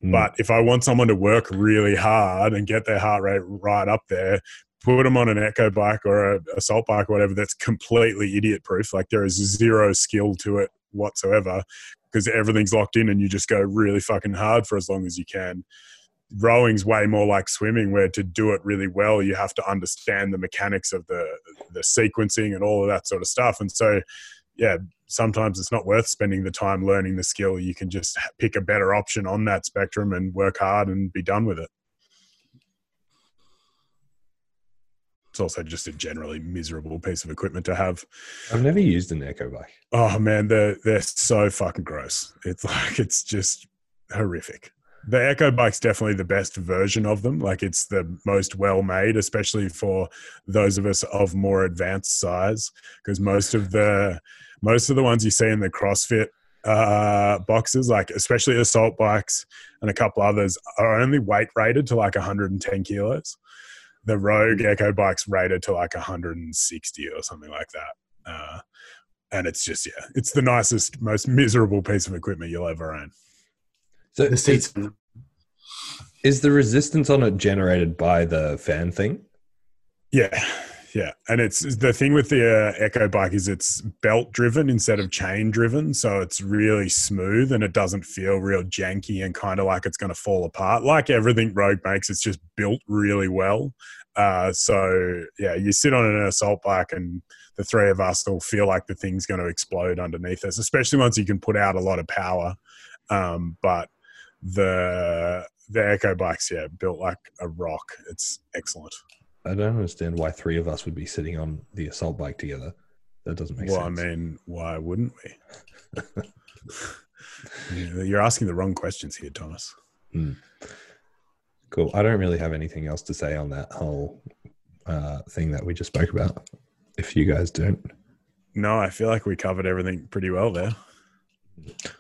Mm. But if I want someone to work really hard and get their heart rate right up there, put them on an Echo bike or a assault bike or whatever that's completely idiot proof. Like there is zero skill to it whatsoever because everything's locked in and you just go really fucking hard for as long as you can rowing's way more like swimming where to do it really well you have to understand the mechanics of the the sequencing and all of that sort of stuff. And so yeah sometimes it's not worth spending the time learning the skill. You can just pick a better option on that spectrum and work hard and be done with it. It's also just a generally miserable piece of equipment to have. I've never used an echo bike. Oh man they're they're so fucking gross. It's [LAUGHS] like it's just horrific the Echo Bike's definitely the best version of them. Like it's the most well made, especially for those of us of more advanced size, because most of the most of the ones you see in the CrossFit uh, boxes, like especially assault bikes and a couple others, are only weight rated to like 110 kilos. The Rogue Echo Bike's rated to like 160 or something like that. Uh, and it's just yeah, it's the nicest, most miserable piece of equipment you'll ever own. So the seats. Is the resistance on it generated by the fan thing? Yeah, Yeah, and it's the thing with the uh, Echo bike is it's belt driven instead of chain driven, so it's really smooth and it doesn't feel real janky and kind of like it's going to fall apart. Like everything Rogue makes, it's just built really well. Uh, so yeah, you sit on an assault bike and the three of us will feel like the thing's going to explode underneath us, especially once you can put out a lot of power. Um, but the the Echo bikes, yeah, built like a rock. It's excellent. I don't understand why three of us would be sitting on the assault bike together. That doesn't make well, sense. I mean, why wouldn't we? [LAUGHS] You- You're asking the wrong questions here, Thomas. Cool. I don't really have anything else to say on that whole uh, thing that we just spoke about. If you guys don't, No, I feel like we covered everything pretty well there.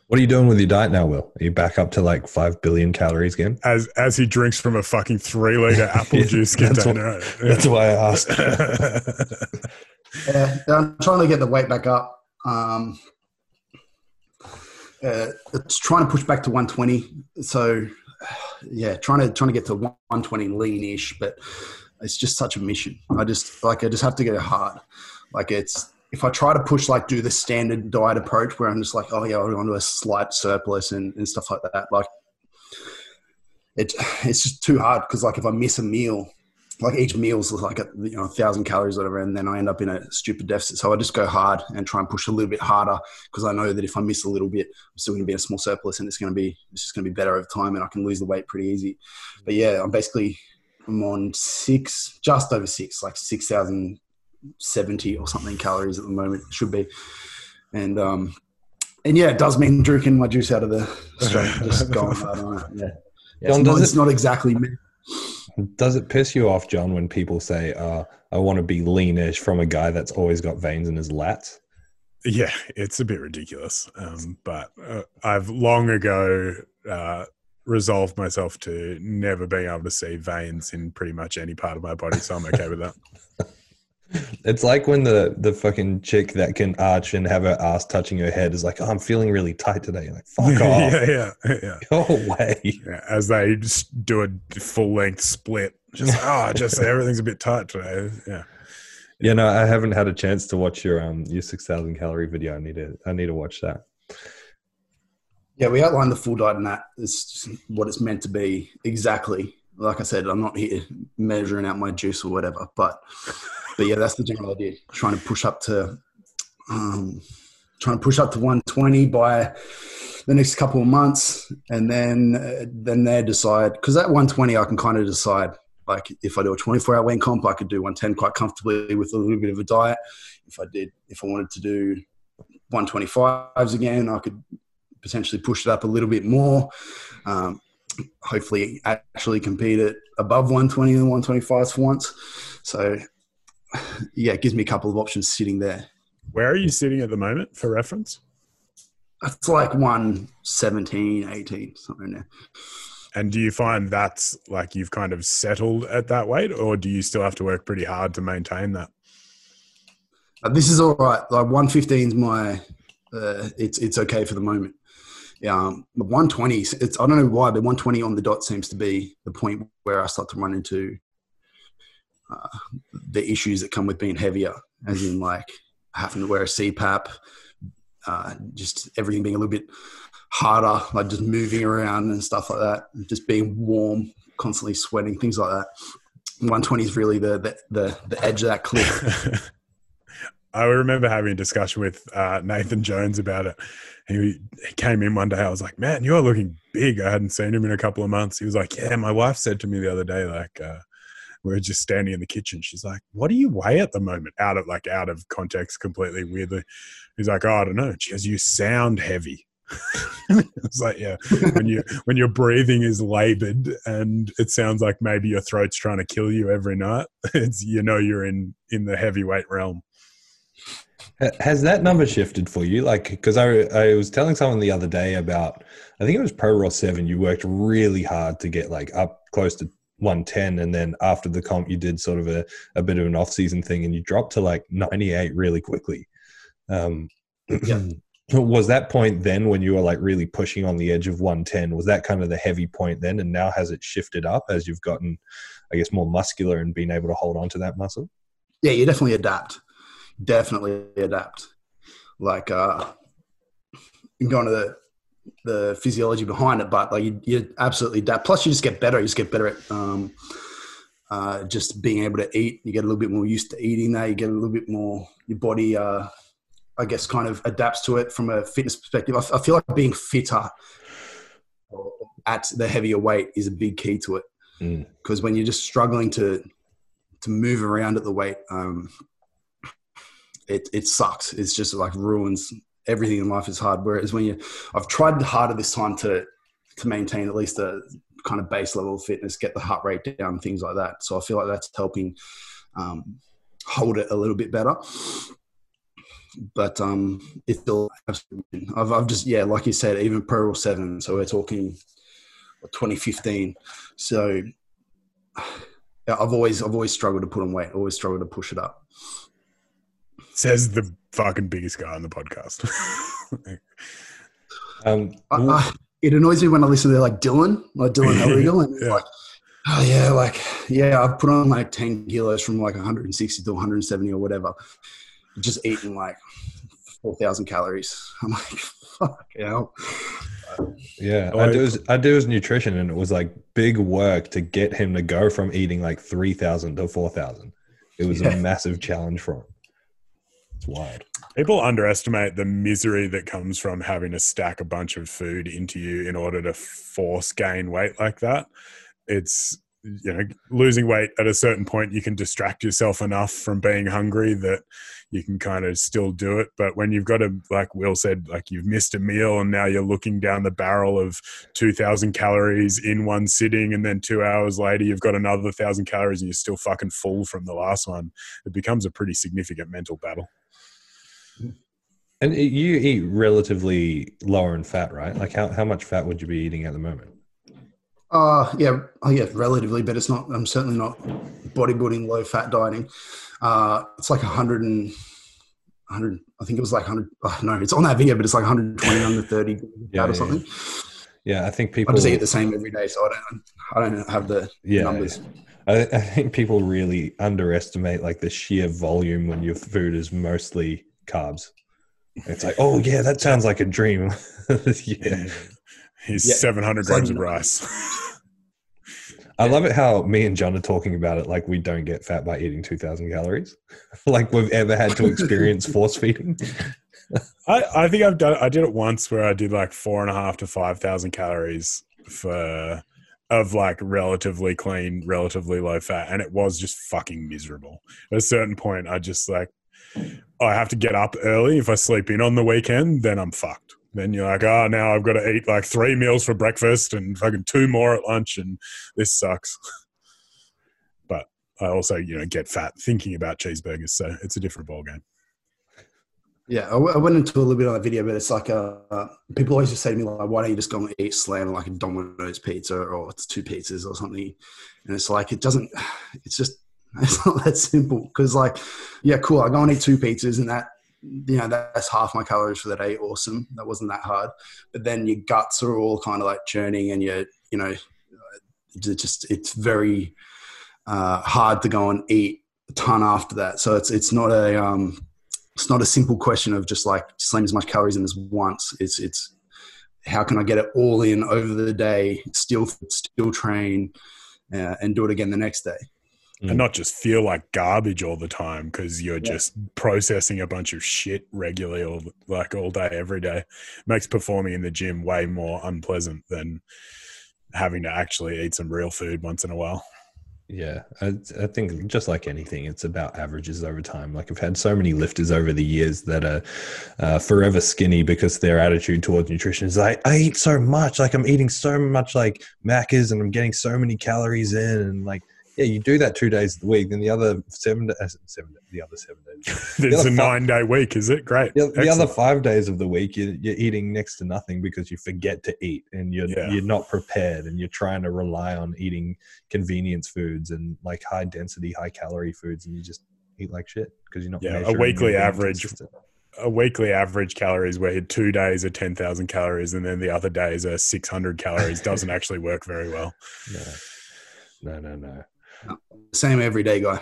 What are you doing with your diet now, Will? Are you back up to like five billion calories again? As as he drinks from a fucking three liter [LAUGHS] apple Yeah, juice that's what- container. That's why I asked. [LAUGHS] Yeah, I'm trying to get the weight back up. Um, uh, it's trying to push back to 120. So, yeah, trying to trying to get to 120 lean-ish, but it's just such a mission. I just like I just have to get it hard. Like it's if I try to push like do the standard diet approach where I'm just like, oh yeah, I'll go into a slight surplus and, and stuff like that. Like it, it's just too hard because like if I miss a meal, like each meal's like a you know a thousand calories or whatever, and then I end up in a stupid deficit. So I just go hard and try and push a little bit harder because I know that if I miss a little bit, I'm still going to be in a small surplus, and it's going to be it's just going to be better over time, and I can lose the weight pretty easy. But yeah, I'm basically I'm on six, just over six, like six thousand seventy or something calories at the moment. It should be, and um, and yeah, it does mean drinking my juice out of the [LAUGHS] straight, just going hard on it. Yeah, yeah [LAUGHS] John, it's, not, does it's it- not exactly me. Does it piss you off, John, when people say, uh, "I want to be leanish" from a guy that's always got veins in his lats? Yeah, it's a bit ridiculous. Um, but uh, I've long ago uh, resolved myself to never being able to see veins in pretty much any part of my body, so I'm okay with that. [LAUGHS] It's like when the the fucking chick that can arch and have her ass touching her head is like, oh, "I'm feeling really tight today." You're like, [LAUGHS] fuck off, yeah, yeah, [LAUGHS] yeah, go away. yeah. As they just do a full length split, just [LAUGHS] oh, just everything's a bit tight today. Yeah, You know, I haven't had a chance to watch your um your six thousand calorie video. I need to I need to watch that. Yeah, we outlined the full diet and that is what it's meant to be exactly. Like I said, I'm not here measuring out my juice or whatever, but but yeah, that's the general idea. Trying to push up to um, trying to push up to 120 by the next couple of months, and then uh, then there decide because at 120 I can kind of decide like if I do a 24 hour weigh-in comp, I could do 110 quite comfortably with a little bit of a diet. If I did, if I wanted to do 125s again, I could potentially push it up a little bit more. Um, hopefully, actually compete at above 120 and 125s for once. So, yeah, it gives me a couple of options sitting there. where are you sitting at the moment for reference? It's like 117, 18, something there. And do you find that's like you've kind of settled at that weight, or do you still have to work pretty hard to maintain that? Uh, this is all right. Like 115 is my, uh, it's it's okay for the moment. Yeah, um, 120. It's I don't know why, but 120 on the dot seems to be the point where I start to run into uh, the issues that come with being heavier, as in like having to wear a CPAP, uh, just everything being a little bit harder, like just moving around and stuff like that, just being warm, constantly sweating, things like that. 120 is really the the the, the edge of that cliff. [LAUGHS] I remember having a discussion with uh, Nathan Jones about it. He, he came in one day. I was like, "Man, you're looking big." I hadn't seen him in a couple of months. He was like, "Yeah, my wife said to me the other day, like, uh, we were just standing in the kitchen. She's like, "What do you weigh at the moment?" Out of like out of context, completely weirdly. He's like, "Oh, I don't know." She goes, "You sound heavy." [LAUGHS] it's like, yeah, when you [LAUGHS] when your breathing is labored and it sounds like maybe your throat's trying to kill you every night. [LAUGHS] It's you know you're in in the heavyweight realm. Ha- Has that number shifted for you? Like, because I, I was telling someone the other day about, I think it was Pro Raw 7, you worked really hard to get like up close to 110. And then after the comp, you did sort of a, a bit of an off season thing and you dropped to like 98 really quickly. Um, Yeah. [CLEARS THROAT] Was that point then when you were like really pushing on the edge of 110? Was that kind of the heavy point then? And now has it shifted up as you've gotten, I guess, more muscular and been able to hold on to that muscle? yeah, you definitely adapt. Definitely adapt. Like uh, going to the the physiology behind it, but like you, you absolutely adapt. Plus, you just get better. You just get better at um, uh, just being able to eat. You get a little bit more used to eating that. You get a little bit more. Your body, uh, I guess, kind of adapts to it from a fitness perspective. I, I feel like being fitter at the heavier weight is a big key to it because mm. when you're just struggling to to move around at the weight, um, it it sucks. It's just like ruins everything in life is hard. Whereas when you, I've tried harder this time to to maintain at least a kind of base level of fitness, get the heart rate down, things like that. So I feel like that's helping um, hold it a little bit better. But um, it's still, I've, I've just, yeah, like you said, even Pro Raw 7. So we're talking 2015. So I've always, I've always struggled to put on weight, always struggled to push it up. Says the fucking biggest guy on the podcast. [LAUGHS] um, I, I, it annoys me when I listen to like Dylan, like Dylan [LAUGHS] Hellriegel, and yeah. like, oh yeah, like yeah, I've put on like ten kilos from like 160 to 170 or whatever, just eating like four thousand calories. I'm like, [LAUGHS] fuck hell. Yeah, I do his I do his nutrition, and it was like big work to get him to go from eating like three thousand to four thousand. It was yeah. a massive challenge for him. It's wild. People underestimate the misery that comes from having to stack a bunch of food into you in order to force gain weight like that. It's you know losing weight at a certain point you can distract yourself enough from being hungry that you can kind of still do it but when you've got a like will said like you've missed a meal and now you're looking down the barrel of 2000 calories in one sitting and then 2 hours later you've got another 1000 calories and you're still fucking full from the last one it becomes a pretty significant mental battle and you eat relatively lower in fat, right? Like how, how much fat would you be eating at the moment? Uh yeah, oh yeah, relatively, but it's not. I'm certainly not bodybuilding, low fat dieting. Uh, it's like 100 and 100. I think it was like 100. Oh, no, it's on that video, but it's like 120, 130 [LAUGHS] yeah, or yeah, something. Yeah, I think people. I just eat the same every day, so I don't. I don't have the yeah, numbers. I, I think people really underestimate like the sheer volume when your food is mostly carbs. It's like, [LAUGHS] oh yeah, that sounds like a dream. [LAUGHS] yeah. He's yeah. 700 grams like, of rice. [LAUGHS] I love it how me and John are talking about it like we don't get fat by eating 2,000 calories. like we've ever had to experience force feeding. I, I think I've done, I did it once where I did like four and a half to 5,000 calories for, of like relatively clean, relatively low fat. And it was just fucking miserable. At a certain point, I just like, I have to get up early. If I sleep in on the weekend, then I'm fucked. Then you're like, oh, now I've got to eat like three meals for breakfast and fucking two more at lunch, and this sucks. [LAUGHS] but I also, you know, get fat thinking about cheeseburgers, so it's a different ballgame. Yeah, I, w- I went into a little bit on the video, but it's like uh, uh, people always just say to me like, "Why don't you just go and eat slam like a Domino's pizza or two pizzas or something?" And it's like it doesn't. [SIGHS] It's just It's not that simple because, like, yeah, cool. I go and eat two pizzas, and that you know that's half my calories for the day. Awesome. That wasn't that hard. But then your guts are all kind of like churning, and you you know, it's just it's very uh, hard to go and eat a ton after that. So it's it's not a um, it's not a simple question of just like slam as much calories in as once. It's it's how can I get it all in over the day, still still train, uh, and do it again the next day and not just feel like garbage all the time because you're yeah. just processing a bunch of shit regularly all like all day every day. Makes performing in the gym way more unpleasant than having to actually eat some real food once in a while. Yeah I, I think just like anything it's about averages over time. Like i've had so many lifters over the years that are uh, forever skinny because their attitude towards nutrition is like i eat so much. Like i'm eating so much like Maccas and i'm getting so many calories in and like yeah, you do that two days a week, then the other seven, uh, seven the other seven days. [LAUGHS] There's the a nine day week, is it? Great. The, the other five days of the week, you're, you're, eating next to nothing because you forget to eat and you're yeah. you're not prepared and you're trying to rely on eating convenience foods and like high density, high calorie foods, and you just eat like shit because you're not. Yeah, a weekly average. Consistent. A weekly average calories where two days are ten thousand calories and then the other days are six hundred calories doesn't [LAUGHS] actually work very well. No, no, no, no. Same everyday guy.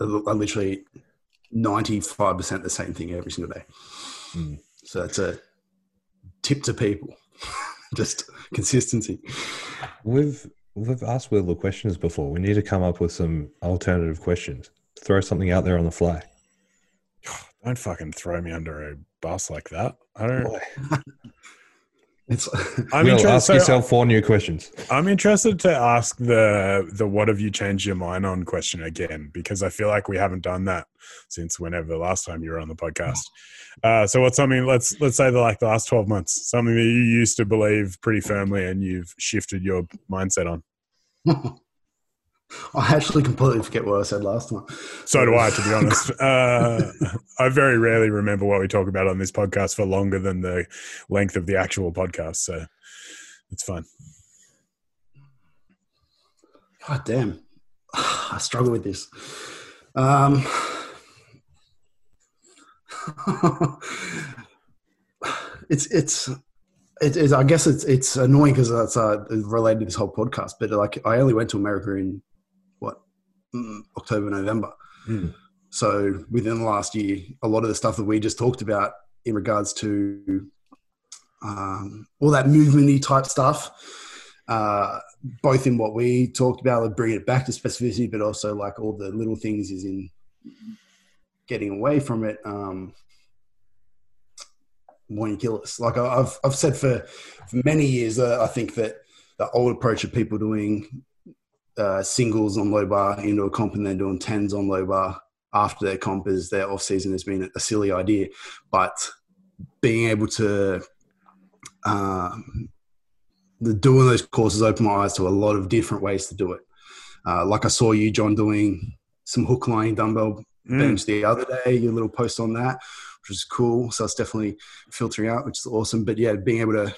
I I literally ninety-five percent the same thing every single day. Mm. So that's a tip to people. [LAUGHS] Just consistency. We've we've asked Will the questions before. We need to come up with some alternative questions. Throw something out there on the fly. [SIGHS] Don't fucking throw me under a bus like that. I don't. [LAUGHS] It's [LAUGHS] I'm Will, interested. ask so yourself four new questions. I'm interested to ask the the what have you changed your mind on question again because I feel like we haven't done that since whenever the last time you were on the podcast. Uh, so what's something let's let's say the like the last 12 months something that you used to believe pretty firmly and you've shifted your mindset on. [LAUGHS] I actually completely forget what I said last time. So do I, to be [LAUGHS] honest. Uh, I very rarely remember what we talk about on this podcast for longer than the length of the actual podcast. So it's fine. God damn. [SIGHS] I struggle with this. Um, [LAUGHS] it's it's it is. I guess it's it's annoying because that's uh, related to this whole podcast. But like, I only went to America in October, November. Hmm. So within the last year, a lot of the stuff that we just talked about in regards to um, all that movementy type stuff, uh, both in what we talked about, like bringing it back to specificity, but also like all the little things is in getting away from it. Um, morning killers. Like I- I've I've said for, for many years, uh, I think that the old approach of people doing uh, singles on low bar into a comp and then doing tens on low bar after their comp is their off season has been a silly idea, but being able to um, the doing those courses opened my eyes to a lot of different ways to do it. Uh, like I saw you, John, doing some hook lying dumbbell Mm. bench the other day. Your little post on that, which was cool. So it's definitely filtering out, which is awesome. But yeah, being able to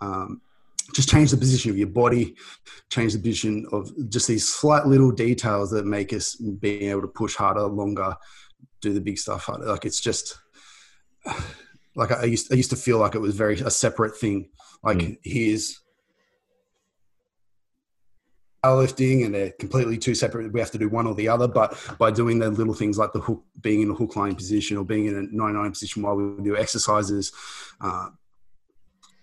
um, just change the position of your body, change the position of just these slight little details that make us being able to push harder, longer, do the big stuff harder. Like it's just like I used I used to feel like it was very a separate thing. Like Mm. here's powerlifting and they're completely two separate. We have to do one or the other. But by doing the little things like the hook, being in a hook lying position or being in a 99 position while we do exercises, uh,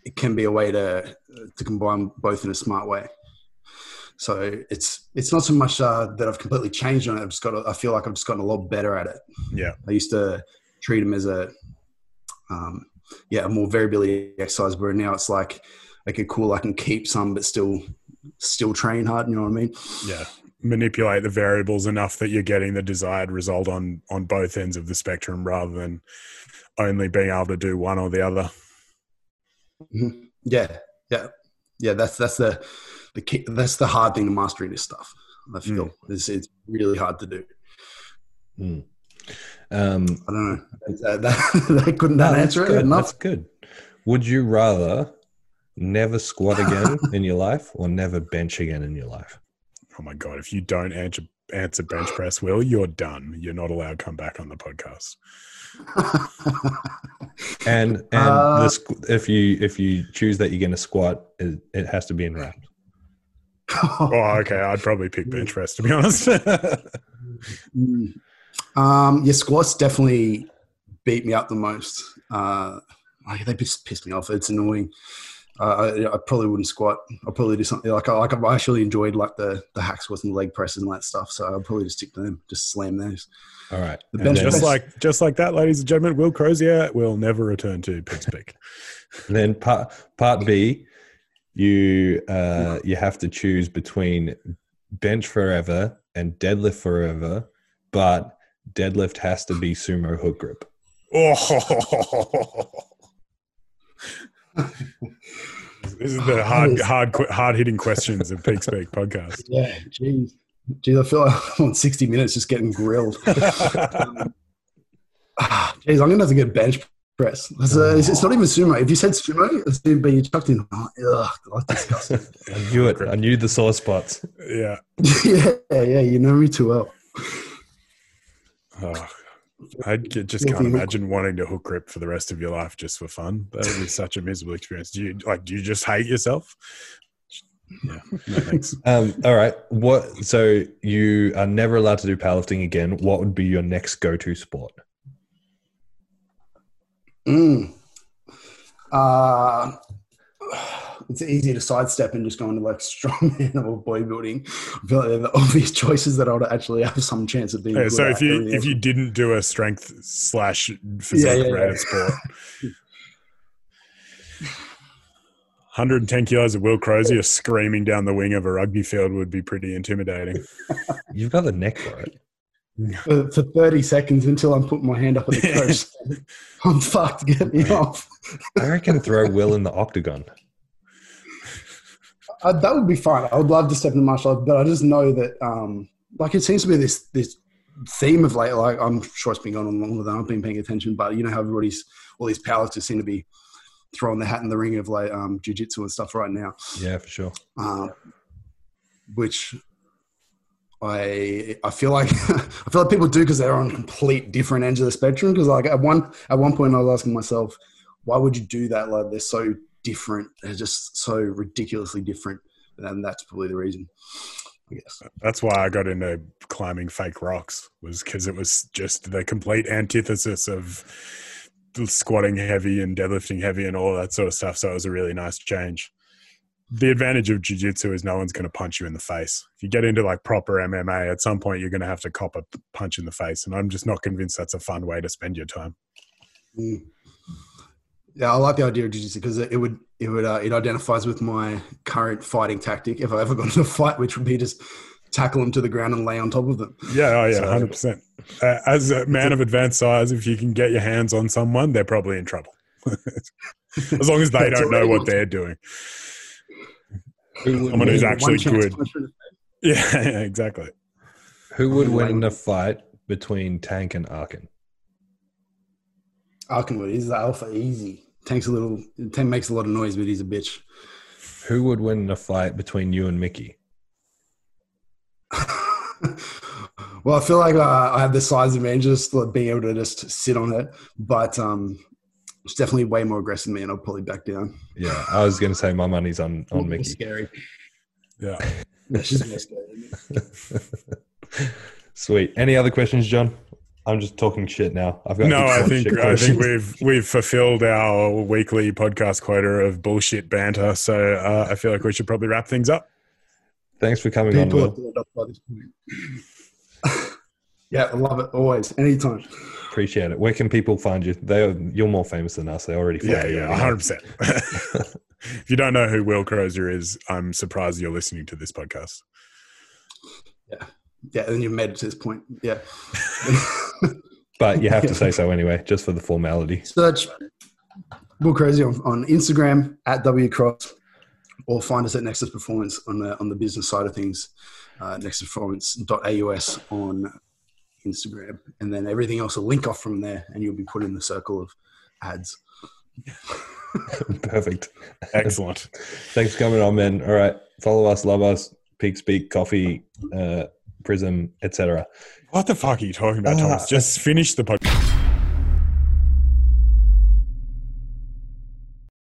it can be a way to to combine both in a smart way. So it's it's not so much uh, that I've completely changed on it. I've just got. I feel like I've just gotten a lot better at it. Yeah. I used to treat them as a, um, yeah, a more variability exercise, where now it's like, okay, cool, I can keep some, but still, still train hard. You know what I mean? Yeah. Manipulate the variables enough that you're getting the desired result on on both ends of the spectrum rather than only being able to do one or the other. Mhm. Yeah, yeah, yeah. That's that's the the key, that's the hard thing to mastering this stuff. I feel it's, it's really hard to do. Mm. Um, I don't know. That, that, [LAUGHS] that couldn't no, that that's answer it good. enough. That's good. Would you rather never squat again [LAUGHS] in your life or never bench again in your life? Oh my god! If you don't answer answer bench press, Will, you're done. You're not allowed to come back on the podcast. And and Uh, the squ- if you if you choose that you're going to squat, it, it has to be in wraps. [LAUGHS] Oh, okay. I'd probably pick bench press to be honest. [LAUGHS] Um, yeah, squats definitely beat me up the most. Uh, like they just piss me off. It's annoying. Uh, I, I probably wouldn't squat. I'll probably do something like I like. I actually enjoyed like the the hack squats and the leg presses and that stuff. So I'll probably just stick to them. Just slam those. All right. The bench then- just like just like that, ladies and gentlemen, Will Crozier will never return to Pittsburgh. [LAUGHS] And then part part B, you uh, you have to choose between bench forever and deadlift forever, but deadlift has to be sumo hook grip. Oh, [LAUGHS] [LAUGHS] this is the hard hard hard hitting questions of Peak Speak podcast. Yeah, jeez, jeez. I feel like I'm on 60 minutes just getting grilled. [LAUGHS] Um, ah, Jeez, I'm gonna have to get bench press. It's, uh, it's, it's not even sumo. If you said sumo, it's but you chucked in. Oh, ugh, that's disgusting. [LAUGHS] I knew it. I knew the sore spots. yeah. [LAUGHS] yeah, yeah, you know me too well. Oh, I just can't hook. imagine wanting to hook grip for the rest of your life just for fun. That would be such a miserable experience. Do you like? Do you just hate yourself? Yeah, no thanks. [LAUGHS] Um, all right. What? So you are never allowed to do powerlifting again. What would be your next go-to sport? Mm. Uh, it's easy to sidestep and just go into like [LAUGHS] strongman or bodybuilding. I feel like they're the [LAUGHS] obvious choices that I would actually have some chance of being. Yeah, good so at. if you if else- you didn't do a strength slash physique Yeah, yeah, yeah. sport, 110 kilos of Will Crozier [LAUGHS] screaming down the wing of a rugby field would be pretty intimidating. You've got the neck for it. for, for 30 seconds until I'm putting my hand up at the coach. I'm fucked, get me off. I reckon throw Will in the octagon. Uh, that would be fun. I would love to step into martial arts, but I just know that, um, like, it seems to be this this theme of late. Like, I'm sure it's been going on longer than I've been paying attention, but you know how everybody's all these powers just seem to be throwing the hat in the ring of like um, jujitsu and stuff right now. Yeah, for sure. uh, which I I feel like [LAUGHS] I feel like people do because they're on complete different ends of the spectrum. Because like at one at one point I was asking myself, why would you do that? Like they're so different. They're just so ridiculously different, and that's probably the reason. I guess. That's why I got into climbing fake rocks was because it was just the complete antithesis of squatting heavy and deadlifting heavy and all that sort of stuff. So it was a really nice change. The advantage of jiu-jitsu is no one's going to punch you in the face. If you get into like proper MMA, at some point you're going to have to cop a punch in the face, and I'm just not convinced that's a fun way to spend your time. Mm. Yeah, I like the idea of jiu-jitsu because it would it would uh, it identifies with my current fighting tactic. If I ever got into a fight, which would be just tackle them to the ground and lay on top of them. Yeah, oh yeah, So- hundred percent. Uh, as a man of advanced size, if you can get your hands on someone, they're probably in trouble. [LAUGHS] as long as they [LAUGHS] don't know what they're doing. Who would, Someone who's actually good. punch in the face. [LAUGHS] Yeah, yeah, exactly. who would win in a fight between Tank and Arkin? Arkenwood, he's the alpha easy. Tank's a little Tank makes a lot of noise, but he's a bitch. Who would win in a fight between you and Mickey? [LAUGHS] well, I feel like uh, I have the size advantage, just like being able to just sit on it. But um, it's definitely way more aggressive than me, and I'll probably back down. Yeah, I was going to say my money's on on Mickey. Scary. Yeah. Yeah, she's scary. [LAUGHS] Sweet. Any other questions, John? I'm just talking shit now. I've got No, I think shit I think we've we've fulfilled our weekly podcast quota of bullshit banter. So uh, I feel like we should probably wrap things up. Thanks for coming on, People are Will. by this point. [LAUGHS] yeah, I love it always, anytime. Appreciate it. Where can people find you? They are, you're more famous than us. They already follow Yeah, you. yeah, hundred percent. [LAUGHS] If you don't know who Will Crozier is, I'm surprised you're listening to this podcast. Yeah, yeah, and you've made it to this point. Yeah. [LAUGHS] But you have to [LAUGHS] say so anyway, just for the formality. Search Will Crazy on, on Instagram at WCross or find us at Nexus Performance on the on the business side of things, uh, nexusperformance.aus on Instagram. And then everything else will link off from there and you'll be put in the circle of ads. [LAUGHS] Perfect. Excellent. Thanks for coming on, man. All right. Follow us, love us, Peak Speak, Coffee, uh, Prism, etc. What the fuck are you talking about, Thomas? Ah. Just finish the podcast.